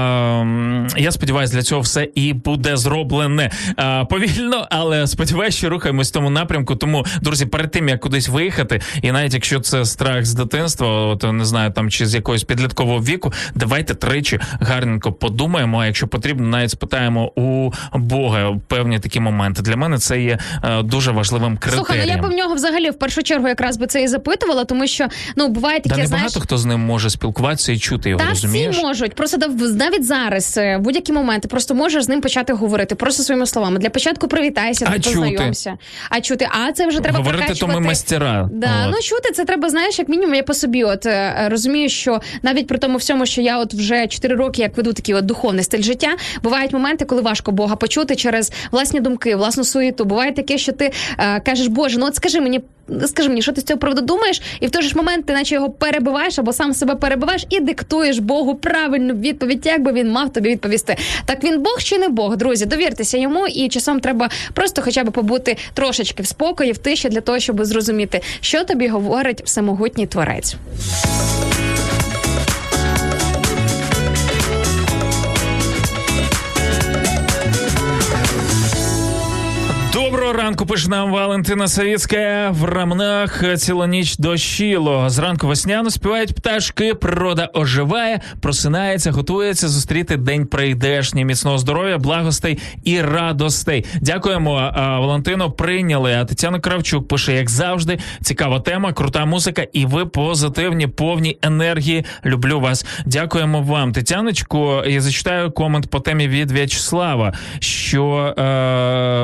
я сподіваюся, для цього все і буде зроблене Е, повільно, але сподіваюся, що рухаємось в тому напрямку. Тому, друзі, перед тим як кудись виїхати, і навіть якщо це страх з дитинства, от не знаю, там чи з якогось підліткового віку, давайте тричі гарненько подумаємо. А якщо потрібно, навіть спитаємо у Бога певні такі моменти. Для мене це є е, дуже важливим критерієм. Слухай, ну я б в нього взагалі в першу чергу якраз би це і запитувала, тому що ну буває Та таке, не знаєш. багато хто з ним може спілкуватися і чути його, Та розумієш? всі можуть. Просто навіть зараз, е, будь-які моменти, просто можеш з ним почати говорити, просто своїми словами. Для початку привітайся, А чути? познайомся. А чути, а це вже треба Говорити, то ми мастера. Да, От. ну чути, це треба, знаєш, як мінімум, я по собі. От е, розумію, що навіть при тому всьому, що я от вже 4 роки як веду такий от духовний стиль життя, бувають моменти, коли важко Бога почути через власні думки, власну суєту. Буває таке, що ти е, кажеш, Боже, ну от скажи мені. Скажи мені, що ти з цього приводу думаєш, і в той ж момент ти наче його перебиваєш або сам себе перебиваєш і диктуєш Богу правильну відповідь, як би він мав тобі відповісти. Так він Бог чи не Бог, друзі? Довіртеся йому, і часом треба просто хоча б побути трошечки в спокої, в тиші для того, щоб зрозуміти, що тобі говорить всемогутній творець. Доброго ранку, пише нам Валентина Савіцька. В рамнах цілу ніч дощило. Зранку весняно співають пташки, природа оживає, просинається, готується зустріти день прийдешній. Міцного здоров'я, благостей і радостей. Дякуємо, Валентино. Прийняли. А Тетяна Кравчук пише, як завжди, цікава тема, крута музика, і ви позитивні, повні енергії. Люблю вас. Дякуємо вам, Тетяночко. Я зачитаю комент по темі від В'ячеслава, що е,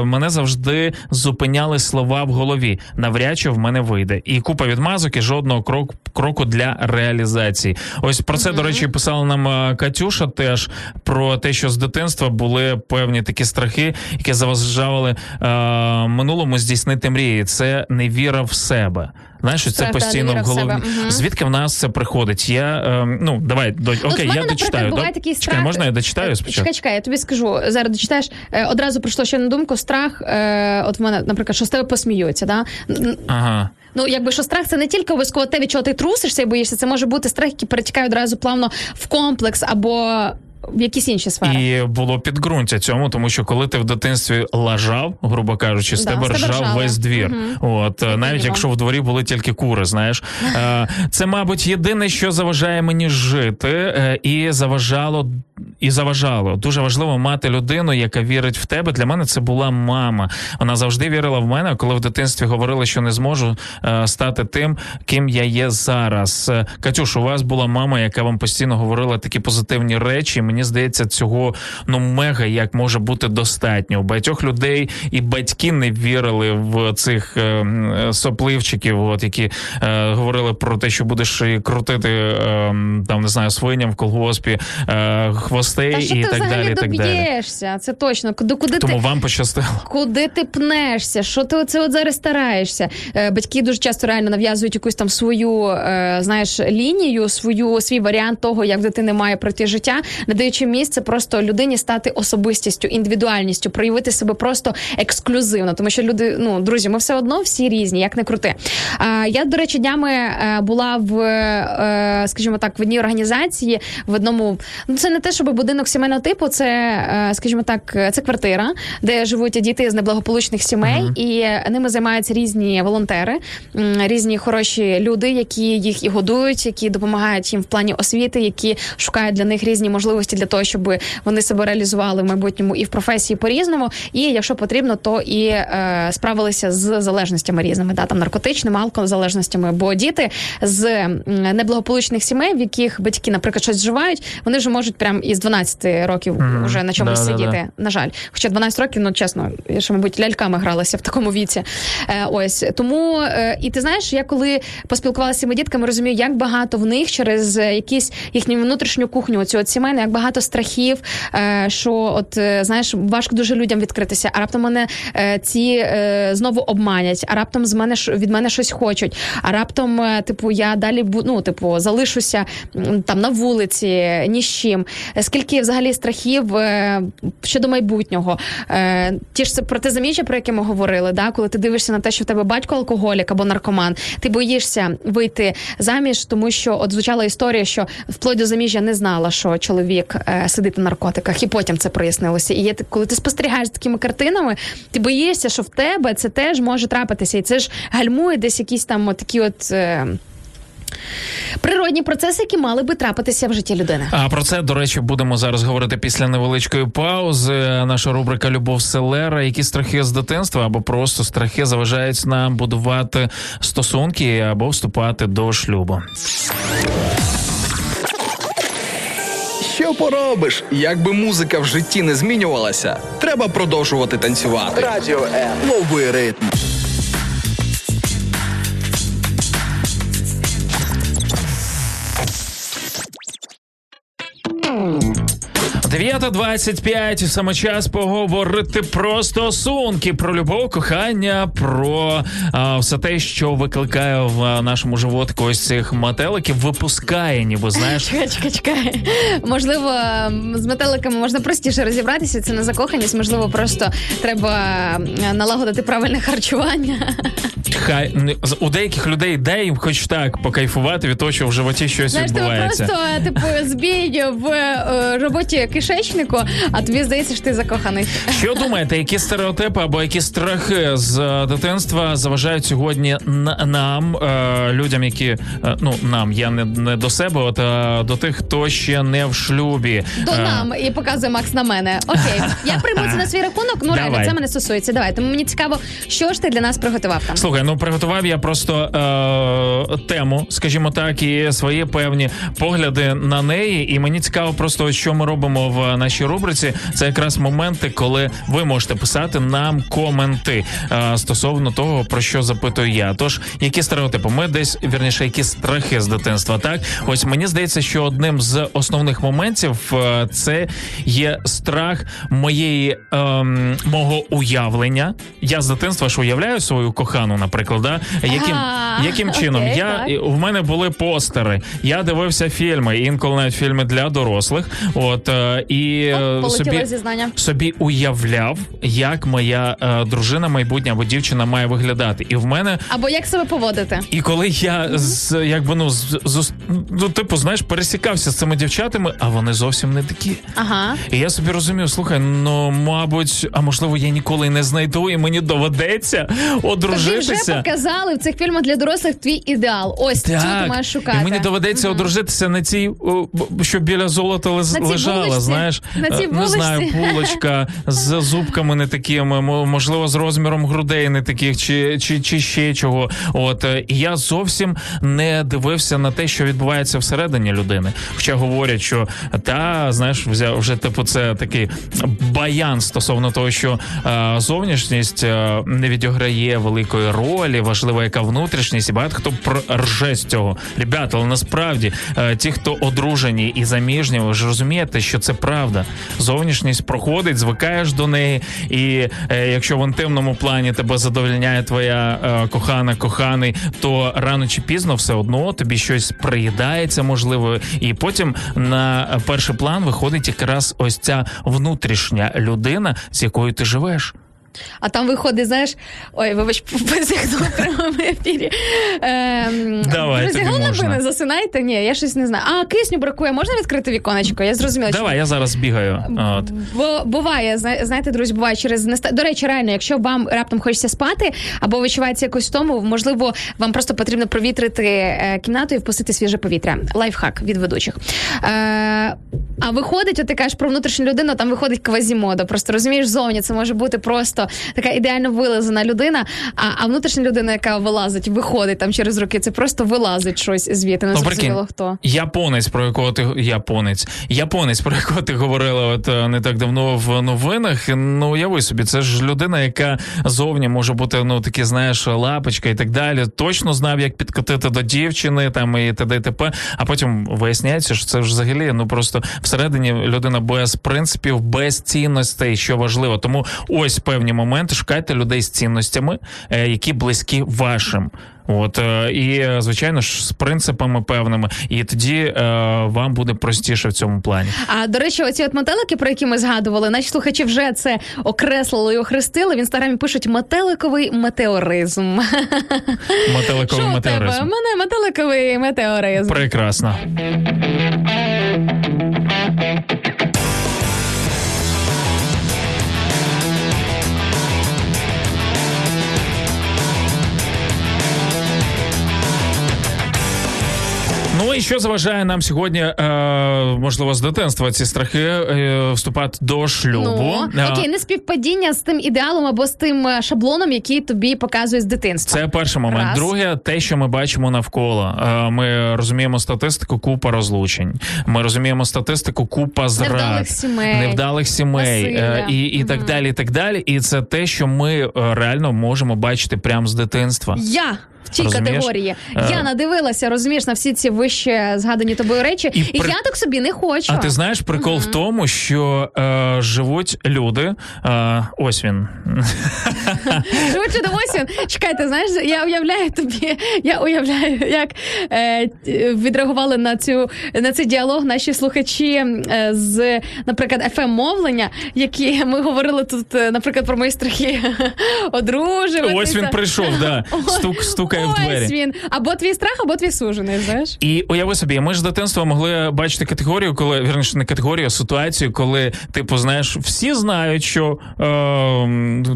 мене завжди зупиняли слова в голові. Навряд чи в мене вийде. І купа відмазок і жодного крок, кроку для реалізації. Ось про це, до речі, писала нам е, Катюша теж про те, що з дитинства були певні такі страхи, які заважали е, минулому здійснити мрії. Це невіра в себе. Знаєш, що це постійно в голові. Мгм. Звідки в нас це приходить? Я е, ну давай до окей, мене, я дочитаю. буває да? такий Чекай, можна я дочитаю Е, спочатку? Чекай, чекай, я тобі скажу. Зараз дочитаєш. Е, Одразу прийшло ще на думку страх. Е, от в мене, наприклад, що з тебе посміються. Да? Ага. Ну, якби що страх це не тільки обов'язково те, від чого ти трусишся і боїшся, це може бути страх, який перетікає одразу плавно в комплекс або якісь інші сфери. І було підґрунтя цьому, тому що коли ти в дитинстві лажав, грубо кажучи, з Да, тебе ржав ржали. весь двір. Мгм. От е, навіть якщо в дворі були тільки кури, знаєш, Е, це, мабуть, єдине, що заважає мені жити, е, і заважало. І заважало дуже важливо мати людину, яка вірить в тебе. Для мене це була мама. Вона завжди вірила в мене, коли в дитинстві говорила, що не зможу е, стати тим, ким я є зараз. Катюш, у вас була мама, яка вам постійно говорила такі позитивні речі. Мені здається, цього ну мега як може бути достатньо. У багатьох людей і батьки не вірили в цих е, сопливчиків, от які е, говорили про те, що будеш крутити е, там не знаю свиням в колгоспі е, хвостей Та що і ти так далі. так далі. доб'єшся? Це точно. Куди, куди Тому ти вам пощастило. Куди ти пнешся? Що ти оце от зараз стараєшся? Е, батьки дуже часто реально нав'язують якусь там свою, е, знаєш, лінію, свою свій варіант того, як дитини має пройти життя, не даючи місце просто людині стати особистістю, індивідуальністю, проявити себе просто ексклюзивно. Тому що люди, ну друзі, ми все одно всі різні, як не крути. А я, до речі, днями е, була в, е, скажімо так, в одній організації, в одному. Ну це не те, щоб будинок сімейного типу, це, е, скажімо так, е, це квартира, де живуть діти з неблагополучних сімей, і ними займаються різні волонтери, різні хороші люди, які їх і годують, які допомагають їм в плані освіти, які шукають для них різні можливості для того, щоб вони себе реалізували в майбутньому і в професії по-різному. І якщо потрібно, то і е, справилися з залежностями різними, да, там наркотичними, алкозалежностями. Бо діти з неблагополучних сімей, в яких батьки, наприклад, щось вживають, вони вже можуть прям із 12 років Мгм. вже на чомусь Да-да-да. сидіти. На жаль, хоча 12 років, ну чесно, я ще, мабуть, ляльками гралася в такому віці. Е, ось тому, е, і ти знаєш, я коли поспілкувалася з цими дітками, розумію, як багато в них через е, якісь їхню внутрішню кухню, оцю от сімейну, як багато страхів, е, що от е, знаєш, важко дуже людям відкритися, а раптом мене е, ці знову обманять, а раптом з мене від мене щось хочуть, а раптом, типу, я далі ну, типу, залишуся там на вулиці ні з чим. Скільки взагалі страхів щодо майбутнього? Ті ж це протизаміжжя, про яке ми говорили, да? коли ти дивишся на те, що в тебе батько алкоголік або наркоман, ти боїшся вийти заміж, тому що от звучала історія, що вплоть до заміжжя не знала, що чоловік е, сидить на наркотиках, і потім це прояснилося. І є коли ти спостерігаєш за такими картинами, ти боїшся, що в тебе це теж може трапитися, і це ж гальмує десь якісь там такі от. Е, Природні процеси, які мали би трапитися в житті людини. А про це, до речі, будемо зараз говорити після невеличкої паузи. Наша рубрика Любов Селера. Які страхи з дитинства або просто страхи заважають нам будувати стосунки або вступати до шлюбу. Що поробиш? Якби музика в житті не змінювалася, треба продовжувати танцювати. Радіо Е. новий ритм. — 9.25, саме час поговорити про стосунки, про любов, кохання, про а, все те, що викликає в а, нашому животику ось цих метеликів, випускає, ніби знаєш. Чекай, чекай, чекай. Можливо, з метеликами можна простіше розібратися. Це не закоханість. Можливо, просто треба е, налагодити правильне харчування. Хай у деяких людей де їм хоч так покайфувати від того, що в животі щось Знаєш, відбувається. просто типу збій в е, роботі кишечнику, а тобі здається, що ти закоханий. Що думаєте, які стереотипи або які страхи з е, дитинства заважають сьогодні на- нам, е, людям, які е, ну нам, я не, не до себе, от а до тих, хто ще не в шлюбі. До Е, нам і показує Макс на мене. Окей, я прийму це на свій рахунок. Ну реально, це мене стосується. Давай, тому мені цікаво, що ж ти для нас приготував там. Слухай, ну приготував я просто е, тему, скажімо так, і свої певні погляди на неї. І мені цікаво, просто що ми робимо в нашій рубриці. Це якраз моменти, коли ви можете писати нам коменти е, стосовно того, про що запитую я. Тож, які стереотипи? Ми десь вірніше, які страхи з дитинства. Так, ось мені здається, що одним з основних моментів е, це є страх моєї ем, мого уявлення. Я з дитинства ж уявляю свою кохану, наприклад, да? яким, яким чином окей, я так. в мене були постери. Я дивився фільми, інколи навіть фільми для дорослих. От е, і е, Полетіло собі зізнання. собі уявляв, як моя е, дружина майбутня або дівчина має виглядати. І в мене Або як себе поводити. і коли я з якби ну з, з ну, типу, знаєш, пересікався з цими дівчатами, а вони зовсім не такі. Ага. І я собі розумів, слухай, ну мабуть, а можливо, я ніколи не знайду, і мені доведеться Тобі вже показали в цих фільмах для дорослих твій ідеал. Ось цю ти маєш шукати. і мені доведеться одружитися на цій, о, що біля золота лежала? Знаєш, На цій Е, не знаю, булочка з зубками не такими, мо- можливо, з розміром грудей не таких, чи, чи, чи ще чого. От е, і я зовсім не дивився на те, що відбувається всередині людини. Хоча говорять, що та знаєш, взяв вже типу, це такий баян стосовно того, що е, зовнішність е, не відіграє великої ролі, важлива яка внутрішність, і багато хто рже з цього. Ребята, але насправді е, ті, хто одружені і заміжні, ви ж розумієте, що це правда. Зовнішність проходить, звикаєш до неї, і е, якщо в інтимному плані тебе задовольняє твоя е, кохана, коханий, то рано чи пізно все одно тобі щось приїдається, можливо, і потім на перший план виходить якраз ось ця внутрішня людина, з якою ти живеш. А там виходить, знаєш, ой, вибач, позіхнув в прямому ефірі. Ем, Давай, друзі, тобі головне, можна. ви не засинайте? Ні, я щось не знаю. А кисню бракує, можна відкрити віконечко? Я зрозуміла. що- Давай, я зараз бігаю. От. Бо буває, зна- знаєте, друзі, буває через неста... До речі, реально, якщо вам раптом хочеться спати або відчувається якось втому, можливо, вам просто потрібно провітрити е, кімнату і впустити свіже повітря. Лайфхак від ведучих. Е, а виходить, от ти кажеш про внутрішню людину, там виходить квазімода. Просто розумієш, зовні це може бути просто така ідеально вилазена людина. А, а внутрішня людина, яка вилазить, виходить там через роки, це просто вилазить щось звідти. Не Ну, зрозуміло хто. Японець, про якого ти японець, японець, про якого ти говорила от е, не так давно в новинах. Ну уяви собі, це ж людина, яка зовні може бути ну такі, знаєш, лапочка і так далі. Точно знав, як підкотити до дівчини, там і т.д. і т.п. А потім виясняється, що це ж взагалі ну просто всередині людина без принципів, без цінностей, що важливо. Тому ось певні моменти шукайте людей з цінностями, е, які близькі вашим. От е, і звичайно ж з принципами певними, і тоді е, вам буде простіше в цьому плані. А до речі, оці от метелики, про які ми згадували, наші слухачі вже це окреслили і охрестили. В інстаграмі пишуть метеликовий метеоризм. Метеликовий у тебе? У мене метеликовий метеоризм. Прекрасно. І що заважає нам сьогодні, е, можливо, з дитинства ці страхи е, вступати до шлюбу? Ну, окей, не співпадіння з тим ідеалом або з тим е, шаблоном, який тобі показує з дитинства. Це перший момент. Раз. Друге, те, що ми бачимо навколо. Е, Ми розуміємо статистику купа розлучень. Ми розуміємо статистику купа зрад, Невдалих сімей, невдалих сімей е, і, і так далі. І так далі. І це те, що ми е, реально можемо бачити прямо з дитинства. Я в цій Розумієш? категорії. Е. Я надивилася, розумієш, на всі ці вище згадані тобою речі, і, при- я так собі не хочу. А ти знаєш, прикол в тому, що е, живуть люди. Е, ось він. Швидше до осінь. Чекайте, знаєш, я уявляю тобі, я уявляю, як е, відреагували на цю на цей діалог наші слухачі е, з, наприклад, fm мовлення, які ми говорили тут, е, наприклад, про мої страхи одружуватися. Ось він прийшов, да. Стук, стукає в двері. Ось він. Або твій страх, або твій сужений, знаєш? І уяви собі, ми ж з дитинства могли бачити категорію, коли вірніше не категорію, а ситуацію, коли типу, знаєш, всі знають, що е,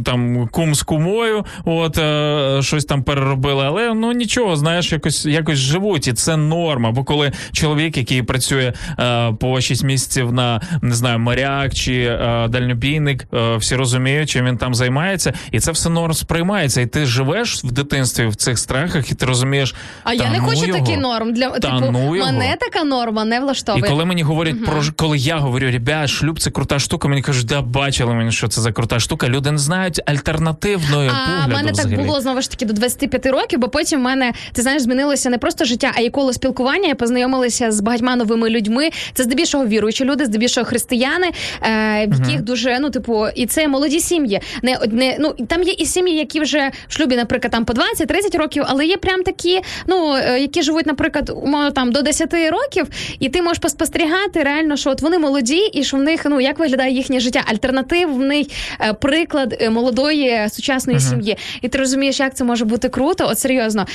там кум з кумою, от е, щось там переробили, але ну нічого, знаєш, якось якось живуть, і це норма. Бо коли чоловік, який працює е, по 6 місяців на не знаю, моряк чи е, дальнобійник, е, всі розуміють, чим він там займається, і це все норм сприймається. І ти живеш в дитинстві в цих страхах, і ти розумієш. А я не ну хочу його». такий норм. Для Та типу, ну його. мене така норма не І коли мені говорять про ж- коли я говорю, ребят, шлюб це крута штука, мені кажуть, да бачили мені, що це за крута штука. Люди не знають альтернативної А в мене так було знову ж таки до 25 років, бо потім в мене ти знаєш, змінилося не просто життя, а й коло спілкування. Я познайомилася з багатьма новими людьми. Це здебільшого віруючі люди, здебільшого християни, е, в яких дуже ну, типу, і це молоді сім'ї. Не не ну там є і сім'ї, які вже в шлюбі, наприклад, там по 20-30 років, але є прям такі, ну е, які живуть, наприклад, умовно там до 10 років, і ти можеш поспостерігати реально, що от вони молоді, і що в них ну як виглядає їхнє життя, альтернативний е, приклад е, молодої сучасної Мгм. сім'ї. І ти розумієш, як це може бути круто. От серйозно.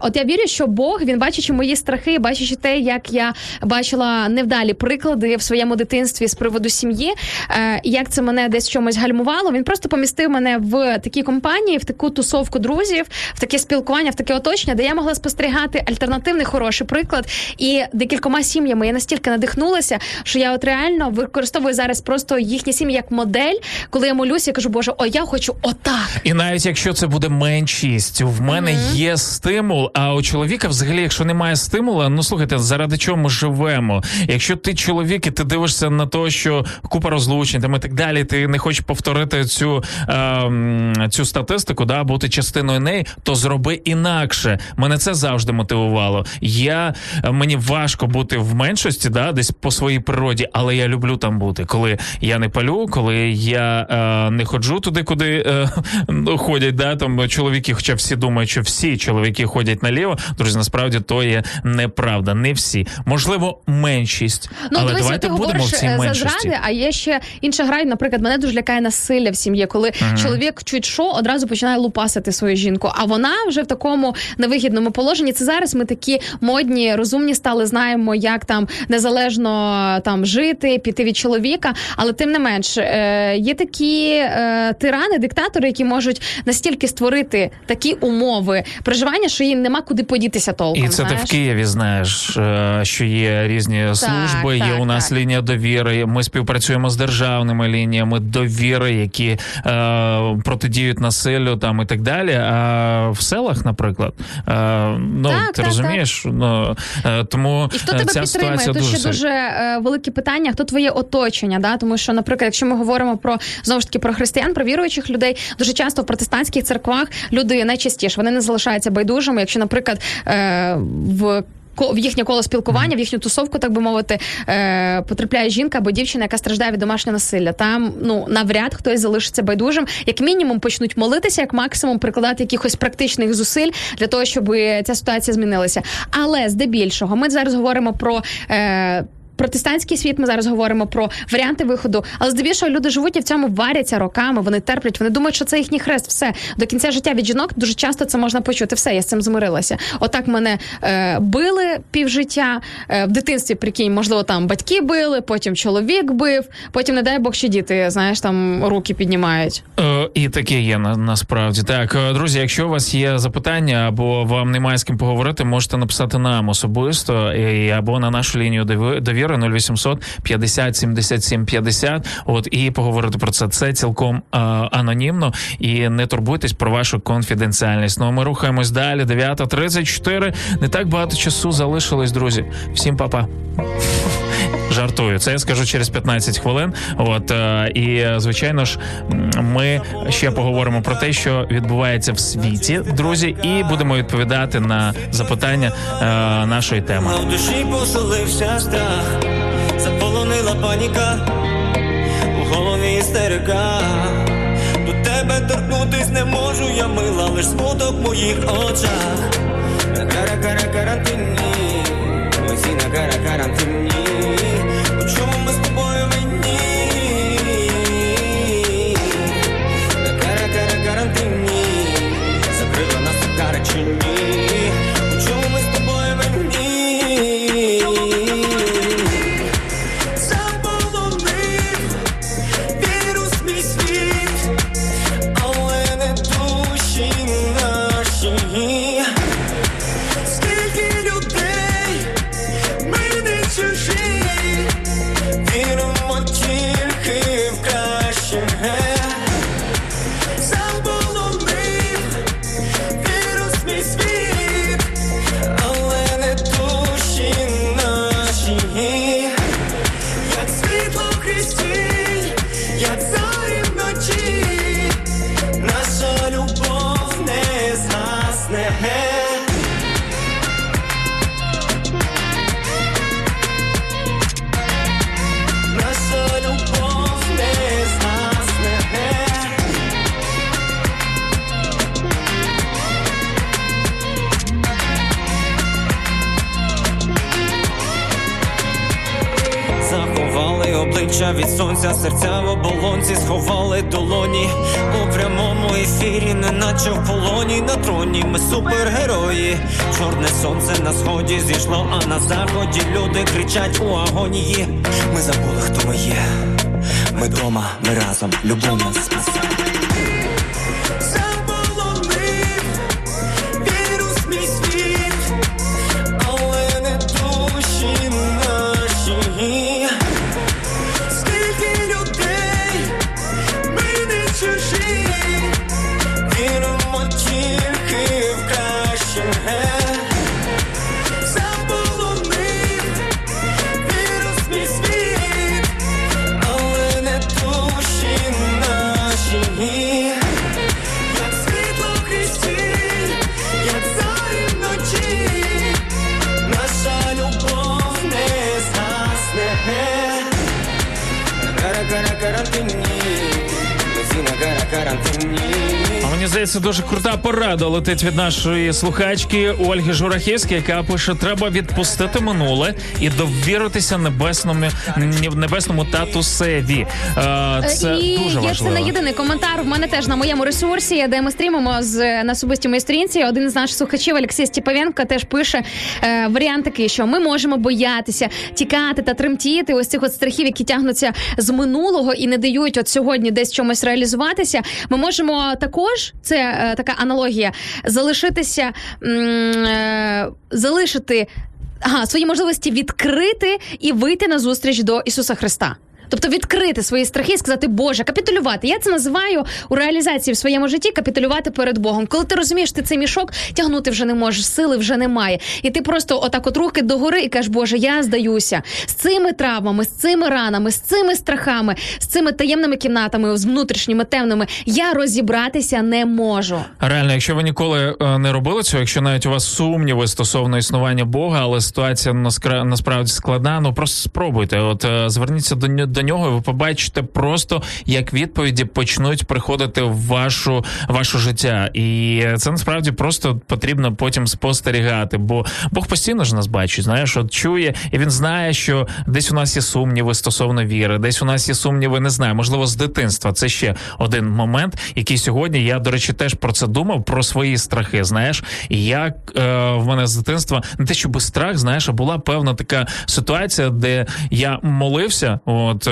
От я вірю, що Бог він бачачи мої страхи, бачачи те, як я бачила невдалі приклади в своєму дитинстві з приводу сім'ї, як це мене десь чомусь гальмувало. Він просто помістив мене в такі компанії, в таку тусовку друзів, в таке спілкування, в таке оточення, де я могла спостерігати альтернативний хороший приклад. І декількома сім'ями я настільки надихнулася, що я от реально використовую зараз просто їхні сім'ї як модель, коли я молюся, я кажу, Боже, о, я хочу отак. І навіть якщо це буде меншість, в мене є стимул. А у чоловіка, взагалі, якщо немає стимула, ну слухайте, заради чого ми живемо? Якщо ти чоловік і ти дивишся на те, що купа розлучень там і так далі, ти не хочеш повторити цю, ем, цю статистику, да, бути частиною неї, то зроби інакше. Мене це завжди мотивувало. Я мені важко бути в меншості, да, десь по своїй природі, але я люблю там бути, коли я не палю, коли я е, не ходжу туди, куди е, ну, ходять, да, там чоловіки, хоча всі думають, що всі чоловіки ходять наліво. Друзі, насправді то є неправда. Не всі. Можливо, меншість. Ну, але дивись, давайте ти будемо в цій е, за меншості. зради, а є ще інша гра. Наприклад, мене дуже лякає насилля в сім'ї, коли Мгм. чоловік чуть що одразу починає лупасити свою жінку, а вона вже в такому невигідному положенні. Це зараз ми такі модні, розумні стали, знаємо, як там незалежно там жити, піти від чоловіка. Але тим не менш, е, є такі е, тирани, диктатори, які можуть настільки створити такі умови проживання, що їм нема куди подітися толком. І це ти в Києві знаєш, е, що є різні служби, є так, у нас так. лінія довіри. Ми співпрацюємо з державними лініями довіри, які е, протидіють насиллю там і так далі. А в селах, наприклад, е, ну Так, ти так, розумієш, ну е, тому І хто е, тебе ця підтримує? Тут ще дуже е, велике питання, хто твоє оточення, да? тому що, наприклад, якщо ми говоримо про знову ж таки про християн, про віруючих людей, дуже часто в протестантських церквах люди найчастіше вони не залишаються байдужими. Якщо, наприклад, е, в в їхнє коло спілкування, в їхню тусовку, так би мовити, е, потрапляє жінка або дівчина, яка страждає від домашнього насилля. Там ну навряд хтось залишиться байдужим. Як мінімум почнуть молитися, як максимум прикладати якихось практичних зусиль для того, щоб ця ситуація змінилася. Але здебільшого, ми зараз говоримо про. Е, Протестантський світ, ми зараз говоримо про варіанти виходу, але здебільшого люди живуть і в цьому варяться роками. Вони терплять, вони думають, що це їхній хрест. Все до кінця життя від жінок дуже часто це можна почути. Все, я з цим змирилася. Отак мене е, били півжиття. Е, в дитинстві, прикинь, можливо, там батьки били, потім чоловік бив, потім, не дай Бог, ще діти, знаєш, там руки піднімають. Е, І таке є на, насправді. Так, е, друзі, якщо у вас є запитання або вам немає з ким поговорити, можете написати нам особисто і, або на нашу лінію дови- довіри 0800 50 77 50. От і поговорити про це. Це цілком е, анонімно і не турбуйтесь про вашу конфіденціальність. Ну а ми рухаємось далі. 9.34. Не так багато часу залишилось, друзі. Всім па-па. Жартую, це я скажу через 15 хвилин. От е, і звичайно ж, ми ще поговоримо про те, що відбувається в світі, друзі, і будемо відповідати на запитання е, нашої теми. А в душі поселився страх, заполонила паніка, у голові істерика. До тебе торкнутись не можу, я мила, лиш смуток в моїх очах. Кара кара карантинні, ми всі на кара карантинні. Від сонця, серця в оболонці, сховали долоні у прямому ефірі, неначе в полоні на троні. Ми супергерої. Чорне сонце на сході зійшло, а на заході люди кричать у агонії. Ми забули, хто ми є. Ми дома, ми разом, любов нас спасе. Super порада летить від нашої слухачки Ольги Журахівської, яка пише: треба відпустити минуле і довіритися небесному небесному татусеві. Е, Це і дуже є важливо. це не єдиний коментар. В мене теж на моєму ресурсі, де ми стрімимо з на особистій моїй сторінці. Один з наших слухачів Олексій Степавенко теж пише е, варіант такий, що ми можемо боятися, тікати та тремтіти ось цих от страхів, які тягнуться з минулого і не дають от сьогодні десь чомусь реалізуватися. Ми можемо також це е, така аналогія залишитися м, е, залишити. Ага, свої можливості відкрити і вийти на зустріч до Ісуса Христа. Тобто відкрити свої страхи і сказати, Боже, капітулювати. Я це називаю у реалізації в своєму житті капітулювати перед Богом. Коли ти розумієш, ти цей мішок тягнути вже не можеш, сили вже немає. І ти просто отак от руки догори і кажеш, Боже, я здаюся з цими травмами, з цими ранами, з цими страхами, з цими таємними кімнатами, з внутрішніми темними. Я розібратися не можу. Реально, якщо ви ніколи е, не робили цього, якщо навіть у вас сумніви стосовно існування Бога, але ситуація наскра- насправді складна, ну просто спробуйте. От е, зверніться до, до нього, і ви побачите просто, як відповіді почнуть приходити в вашу вашу життя. І це насправді просто потрібно потім спостерігати. Бо Бог постійно ж нас бачить, знаєш, от чує, і він знає, що десь у нас є сумніви стосовно віри, десь у нас є сумніви, не знаю, можливо, з дитинства. Це ще один момент, який сьогодні я, до речі, теж про це думав, про свої страхи. Знаєш, і як е, в мене з дитинства не те, щоб страх, знаєш, а була певна така ситуація, де я молився. От е,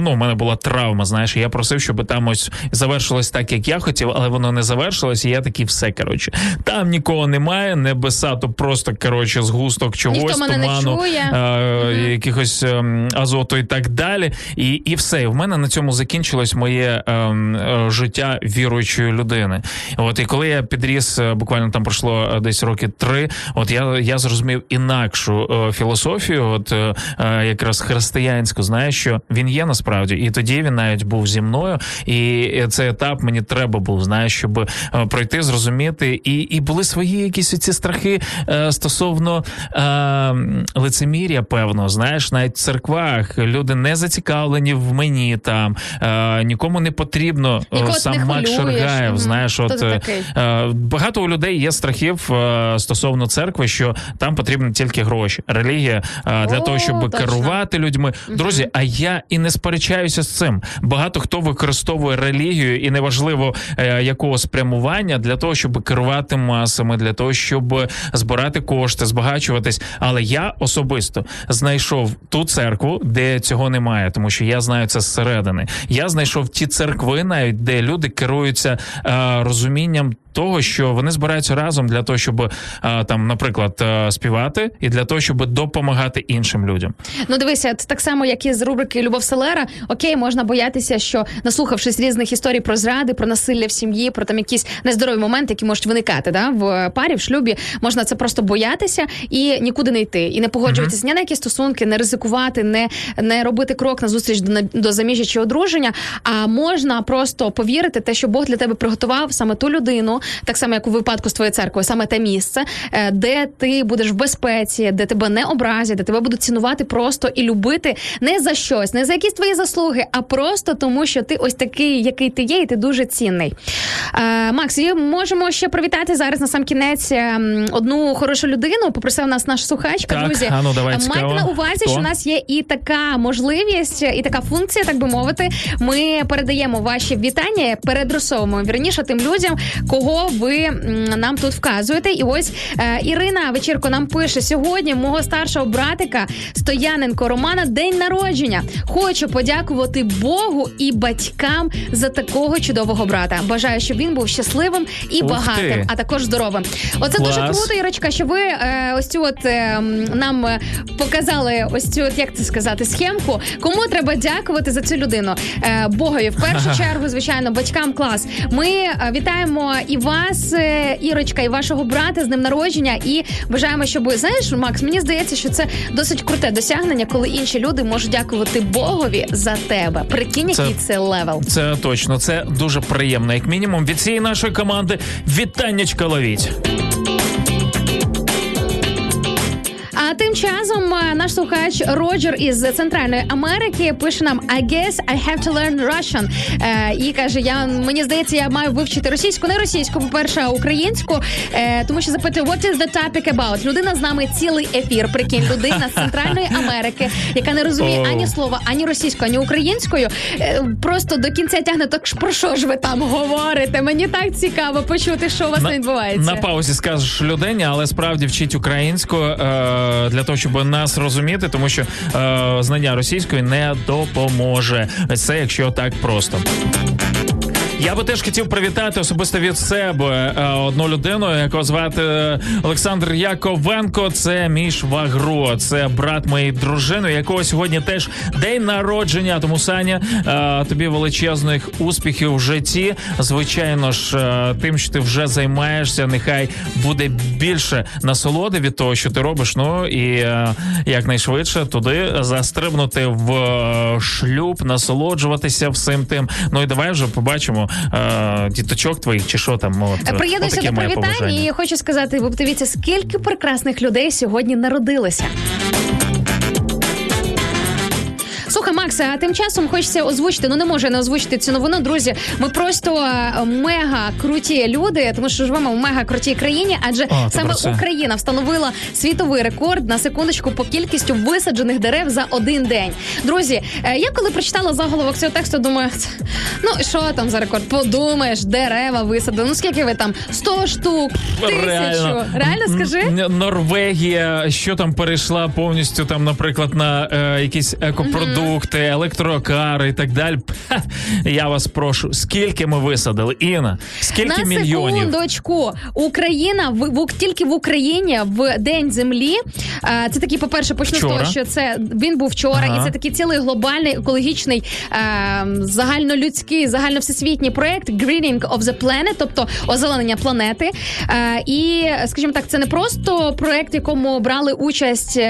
ну, у мене була травма. Знаєш, я просив, щоб там ось завершилось так, як я хотів, але воно не завершилось. І я такий все коротше. Там нікого немає, небеса, то просто коротше згусток чогось, Ніхто мене не туману, чує. е, якихось ем, азоту і так далі. І, і все. І в мене на цьому закінчилось моє ем, е, життя віруючої людини. От і коли я підріс, е, буквально там пройшло е, десь роки три. От я, я зрозумів інакшу е, філософію, от е, е, якраз християнську, знаєш, що він є насправді, і тоді він навіть був зі мною. І цей етап мені треба був, знаєш, щоб е, пройти, зрозуміти, і, і були свої якісь ці страхи е, стосовно е, лицемір'я, певно, знаєш, навіть в церквах люди не зацікавлені в мені там, е, нікому не потрібно е, Нікого сам Мак. Шаргаєв. Знаєш, от е, е, багато у людей є страхів е, стосовно церкви, що там потрібні тільки гроші. Релігія е, для О, того, щоб точно. керувати людьми. Друзі, а я і не сперечаюся з цим. Багато хто використовує релігію, і неважливо е, якого спрямування для того, щоб керувати масами, для того, щоб збирати кошти, збагачуватись. Але я особисто знайшов ту церкву, де цього немає, тому що я знаю це зсередини. Я знайшов ті церкви, навіть де люди керуються е, розумінням. Того, що вони збираються разом для того, щоб е, там, наприклад, е, співати, і для того, щоб допомагати іншим людям. Ну дивися, це так само, як і з рубрики Любов Селера. Окей, можна боятися, що наслухавшись різних історій про зради, про насилля в сім'ї, про там якісь нездорові моменти, які можуть виникати да, в парі, в шлюбі, можна це просто боятися і нікуди не йти, і не погоджуватися ні на які стосунки, не ризикувати, не, не робити крок на зустріч до, до заміжжя чи одруження. А можна просто повірити, те, що Бог для тебе приготував саме ту людину, так само як у випадку з твоєю церквою, саме те місце, е, де ти будеш в безпеці, де тебе не образять, де тебе будуть цінувати просто і любити не за щось, не за якісь твої заслуги, а просто тому, що ти ось такий, який ти є, і ти дуже цінний. Е, Макс, і можемо ще привітати зараз на сам кінець ем, одну хорошу людину. Попросив нас наш слухачка. Так, друзі, а ну, давай, Е, майте цікаво. на увазі, Хто? що у нас є і така можливість, і така функція, так би мовити. Ми передаємо ваші вітання, передросовуємо вірніше тим людям, кого ви нам тут вказуєте. І ось е, Ірина вечірко нам пише сьогодні. Мого старшого братика Стояненко Романа день народження. Хочу подякувати Богу і батькам за такого чудового брата. Бажаю, щоб він був щасливим і Ух багатим, ти. а також здоровим. Оце дуже круто, Ірочка, що ви е, ось цю от е, нам показали ось цю, от, як це сказати, схемку. Кому треба дякувати за цю людину? Е, Богові в першу чергу, звичайно, батькам клас. Ми вітаємо і вас, е, Ірочка, і вашого брата з днем народження. І бажаємо, щоб знаєш, Макс, мені здається, що це досить круте досягнення, коли інші люди можуть дякувати Богові за тебе. Прикинь, Це- який це level. Це точно, це дуже приємно. Як мінімум, від цієї нашої команди вітаннячка ловіть. А тим часом е, наш слухач Роджер із Центральної Америки пише нам I guess I have to learn Russian. Е, і каже: Я мені здається, я маю вивчити російську, не російську, по-перше, а українську. Е, тому що запитую, what is the topic about? Людина з нами цілий ефір. Прикинь, людина з Центральної Америки, яка не розуміє ані слова, ані російською, ані українською. Е, просто до кінця тягне так про що ж ви там говорите? Мені так цікаво почути, що у вас На- відбувається. На паузі скажеш людині, але справді вчить українську е, для того, щоб нас розуміти, тому що е, знання російської не допоможе. Це якщо так просто. Я би теж хотів привітати особисто від себе е, одну людину, яку звати е, Олександр Яковенко. Це мій швагро, це брат моєї дружини, якого сьогодні теж день народження. Тому Саня, е, тобі величезних успіхів в житті. Звичайно ж, тим, що ти вже займаєшся, нехай буде більше насолоди від того, що ти робиш. Ну і якнайшвидше туди застрибнути в шлюб, насолоджуватися всім тим. Ну і давай вже побачимо е, діточок твоїх чи що там. От, Приєднуюся отаке до привітання привітань і хочу сказати, ви подивіться, скільки прекрасних людей сьогодні народилося. А тим часом хочеться озвучити. Ну не можу я не озвучити цю новину. Друзі, ми просто е, мега круті люди, тому що живемо в мега крутій країні, адже ти саме. Україна встановила світовий рекорд на секундочку по кількістю висаджених дерев за один день. Друзі, е, я коли прочитала заголовок цього тексту, думаю, ну що там за рекорд? Подумаєш, дерева висадили. Ну скільки ви там? 100 штук, тисячу. Реально скажи? Норвегія, що там перейшла повністю там, наприклад, на е, якісь екопродукти, електрокари і так далі. Я вас прошу, скільки ми висадили? Інна, скільки на мільйонів? секундочку, Україна в, в тільки в Україні в День землі. е, Це такий, по-перше, почну з того, що це він був вчора, Ага. і це такий цілий глобальний екологічний е, загальнолюдський, загальновсесвітній проект Greening of the Planet, тобто озеленення планети. Е, І, скажімо так, це не просто проект, в якому брали участь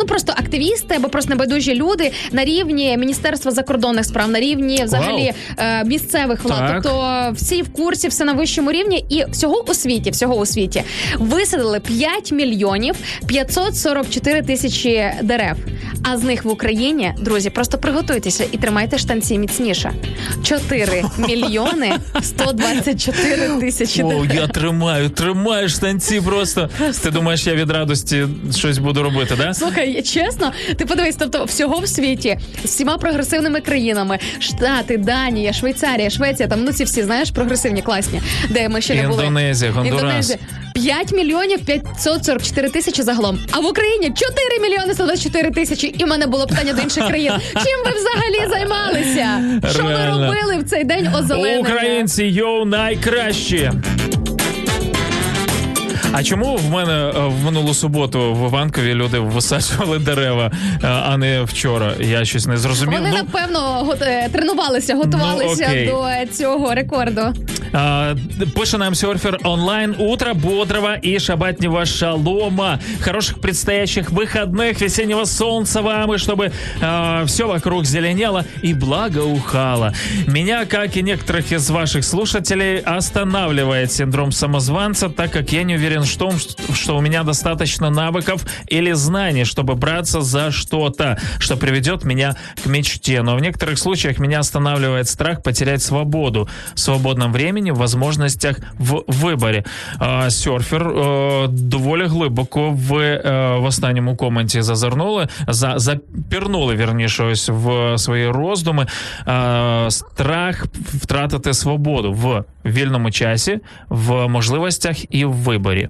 ну просто активісти або просто небайдужі люди на рівні Міністерства закордонних справ, на рівні взагалі е, місцевих влад. Так. Тобто всі в курсі, все на вищому рівні, і всього у світі, всього у світі висадили 5 мільйонів 544 тисячі дерев. А з них в Україні, друзі, просто приготуйтеся і тримайте штанці міцніше. 4 мільйони 124 тисячі О, я тримаю, тримаю штанці просто. Ти думаєш, я від радості щось буду робити, да? Слухай, чесно, ти подивись, тобто всього в світі всіма прогресивними країнами: Штати, Данія, Швейцарія, Швеція, там ну ці всі знаєш прогресивні, класні, де ми ще не були. Індонезія, Гондурас. Індонезія. 5 мільйонів 544 тисячі загалом. А в Україні 4 мільйони 124 тисячі. І в мене було питання до інших країн. Чим ви взагалі займалися? Що ви робили в цей день озеленення? Українці, йоу, найкращі. А чому в мене е, в минулу суботу в Іванкові люди висаджували дерева, е, а не вчора? Я щось не зрозумів. Вони Ну, напевно го- е, тренувалися, готувалися окей. до цього рекорду. А, Пише нам серфер онлайн. Утро бодрого и шабатнего шалома. Хороших предстоящих выходных, весеннего солнца вам, и чтобы все вокруг зеленело и благоухало. Меня, как и некоторых из ваших слушателей, останавливает синдром самозванца, так как я не уверен в том, что у меня достаточно навыков или знаний, чтобы браться за что-то, что приведет меня к мечте. Но в некоторых случаях меня останавливает страх потерять свободу в свободном времени, в возможностях в виборі. А, серфер е, доволі глибоко в, е, в останньому коменті зазирнули, за, запірнули вірніше ось в свої роздуми. Е, страх втратити свободу в вільному часі, в можливостях і в виборі.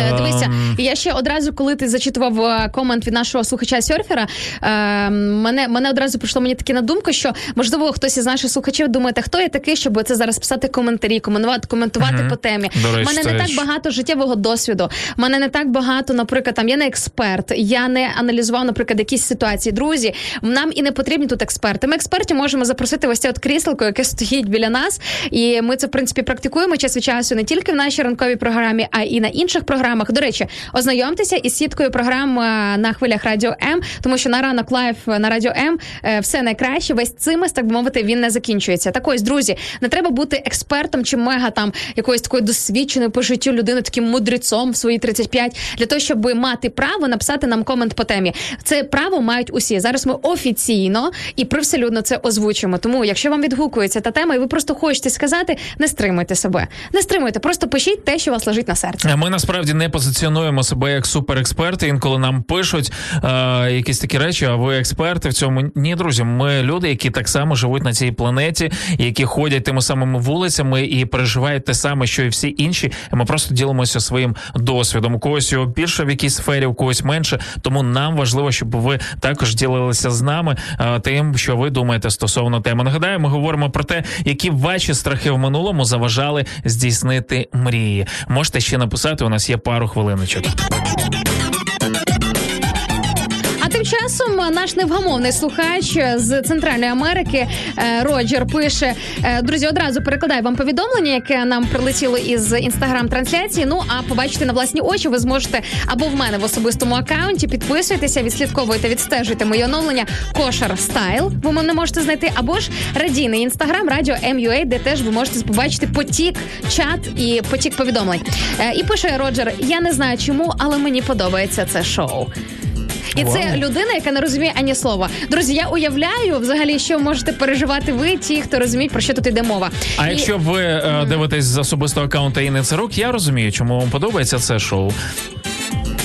Е, Дивися, Ем. я ще одразу, коли ти зачитував е, комент від нашого слухача серфера, е, мене мене одразу прийшло мені таке на думку, що можливо хтось із наших слухачів думає, та хто я такий, щоб це зараз писати коментарі, коментувати, коментувати Мгм. по темі. У мене не так багато життєвого досвіду. У мене не так багато, наприклад, там я не експерт, я не аналізував, наприклад, якісь ситуації. Друзі, нам і не потрібні тут експерти. Ми експертів можемо запросити ось це от кріселко, яке стоїть біля нас, і ми це в принципі практикуємо час від часу не тільки в нашій ранковій програмі, а і на інших програмах. Програмах. До речі, ознайомтеся із сіткою програм е, на хвилях Радіо М, тому що на ранок live на Радіо М е, все найкраще. Весь цимес, так мовити, він не закінчується. Так ось, друзі, не треба бути експертом чи мега там якоюсь такою досвідченою по життю людиною, таким мудрецом в свої 35, для того, щоб мати право написати нам комент по темі. Це право мають усі. Зараз ми офіційно і привселюдно це озвучимо. Тому, якщо вам відгукується та тема, і ви просто хочете сказати, не стримуйте себе, не стримуйте, просто пишіть те, що вас лежить на серці. Ми насправді не позиціонуємо себе як суперексперти. Інколи нам пишуть е, якісь такі речі. А ви експерти в цьому? Ні, друзі. Ми люди, які так само живуть на цій планеті, які ходять тими самими вулицями і переживають те саме, що і всі інші. Ми просто ділимося своїм досвідом. У когось його більше в якійсь сфері, у когось менше. Тому нам важливо, щоб ви також ділилися з нами е, тим, що ви думаєте стосовно теми. Нагадаю, ми говоримо про те, які ваші страхи в минулому заважали здійснити мрії. Можете ще написати. У нас є пару хвилиночок. Часом наш невгамовний слухач з Центральної Америки е, Роджер пише: е, друзі, одразу перекладаю вам повідомлення, яке нам прилетіло із інстаграм-трансляції. Ну а побачити на власні очі ви зможете або в мене в особистому аккаунті. Підписуйтеся, відслідковуйте, відстежуйте мої оновлення Кошар Стайл. Ви мене можете знайти, або ж радійний інстаграм Радіо МЮА, де теж ви можете побачити потік, чат і потік повідомлень. Е, І пише Роджер: Я не знаю чому, але мені подобається це шоу. І це людина, яка не розуміє ані слова. Друзі, я уявляю взагалі, що можете переживати ви, ті, хто розуміють, про що тут іде мова. А І- якщо ви е, дивитесь з особистого аккаунта Інни Царук, я розумію, чому вам подобається це шоу.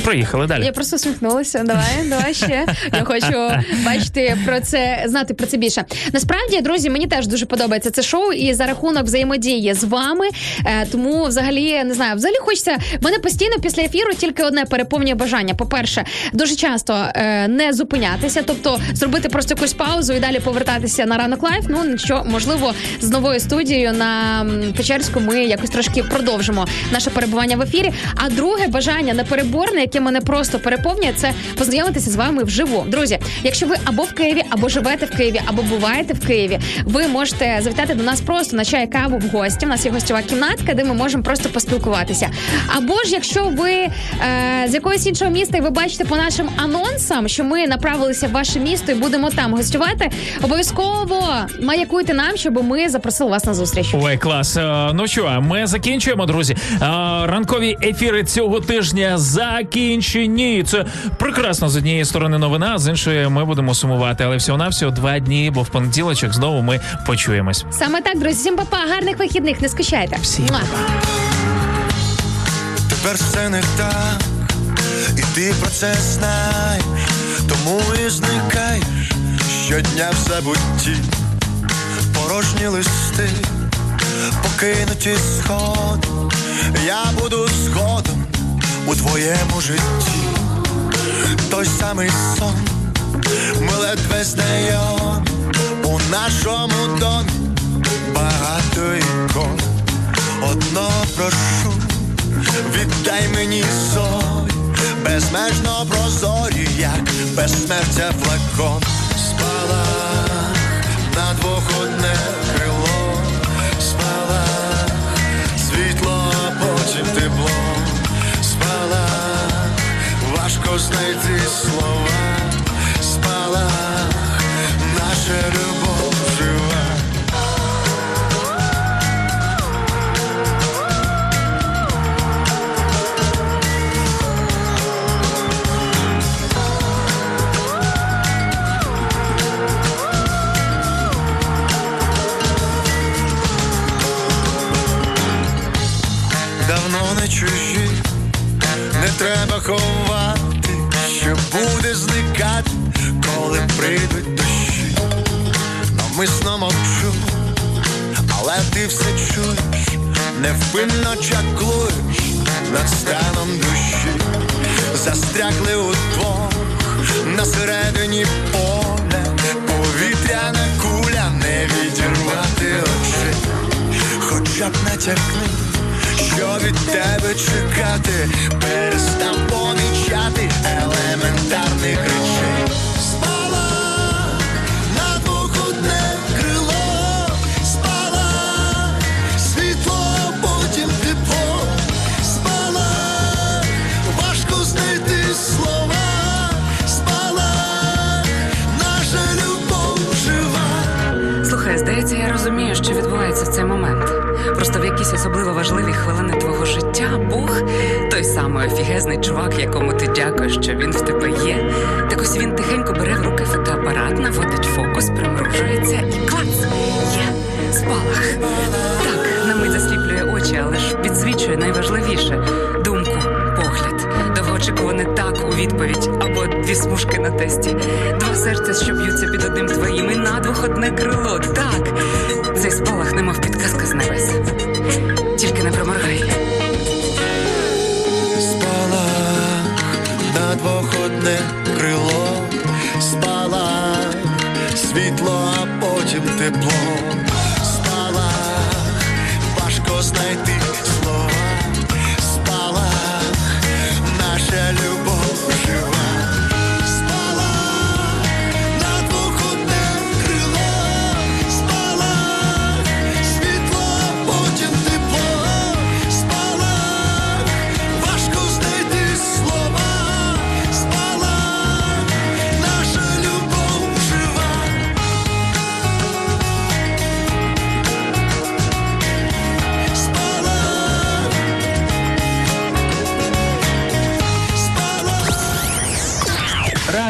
Проїхали далі. Я просто усміхнулася. Давай, давай ще. Я хочу бачити про це, знати про це більше. Насправді, друзі, мені теж дуже подобається це шоу, і за рахунок взаємодії з вами. Е, тому, взагалі, не знаю, взагалі хочеться. Мене постійно після ефіру тільки одне переповнює бажання. По-перше, дуже часто е, не зупинятися, тобто зробити просто якусь паузу і далі повертатися на ранок live. Ну що можливо з новою студією на Печерську ми якось трошки продовжимо наше перебування в ефірі. А друге бажання непереборне, яке мене просто переповнює, це познайомитися з вами вживу. Друзі, якщо ви або в Києві, або живете в Києві, або буваєте в Києві, ви можете завітати до нас просто на чай каву в гості. У нас є гостьова кімнатка, де ми можемо просто поспілкуватися. Або ж якщо ви е, з якогось іншого міста і ви бачите по нашим анонсам, що ми направилися в ваше місто і будемо там гостювати, обов'язково маякуйте нам, щоб ми запросили вас на зустріч. Ой, клас. Е, Ну що, ми закінчуємо, друзі. Е, Ранкові ефіри цього тижня закінчені. Це прекрасно. З однієї сторони новина, а з іншої ми будемо сумувати. Але всього навсього два дні, бо в понеділочок знову ми почуємось. Саме так, друзі, всім папа, гарних вихідних, не скучайте. Всім Муа. Тепер все не так, і ти про це знаєш, тому і зникаєш. Щодня в забутті, порожні листи, покинуті сходи, я буду згодом у твоєму житті, той самий сон, ми ледве знайомі у нашому домі. Багато ікон, одно прошу. Віддай мені соль, безмежно прозорі, як безсмертя флакон, спалах на двох одне знайти слова, спалах, наша любов жива. давно не чужі, не треба ховати, буде зникати, коли прийдуть дощі. Навмисно мовчу, але ти все чуєш, невпинно чаклуєш над станом душі, застрягли удвох на середині поля, повітряна куля не відірвати очей, хоча б натякни що від тебе чекати, перестав навчати елементарних речей. Спала на двокутне крило, спала світло, потім тепло, спала, важко знайти слова, спала, наша любов. Слухай, здається, я розумію, що відбувається в цей момент якісь особливо важливі хвилини твого життя, Бог той самий офігезний чувак, якому ти дякуєш, що він в тебе є. Так ось він тихенько бере в руки фотоапарат, наводить фокус, примружується і клац! Є спалах. Так, на мить засліплює очі, але ж підсвічує найважливіше. Довгоочікуване так у відповідь або дві смужки на тесті. Два серця, що б'ються під одним твоїм, і на двох одне крило. Так, цей спалах немов підказка з небес. Тільки не проморгай. Спалах на двох одне крило, спалах, світло, а потім тепло, спалах, важко знайти слова, наша любов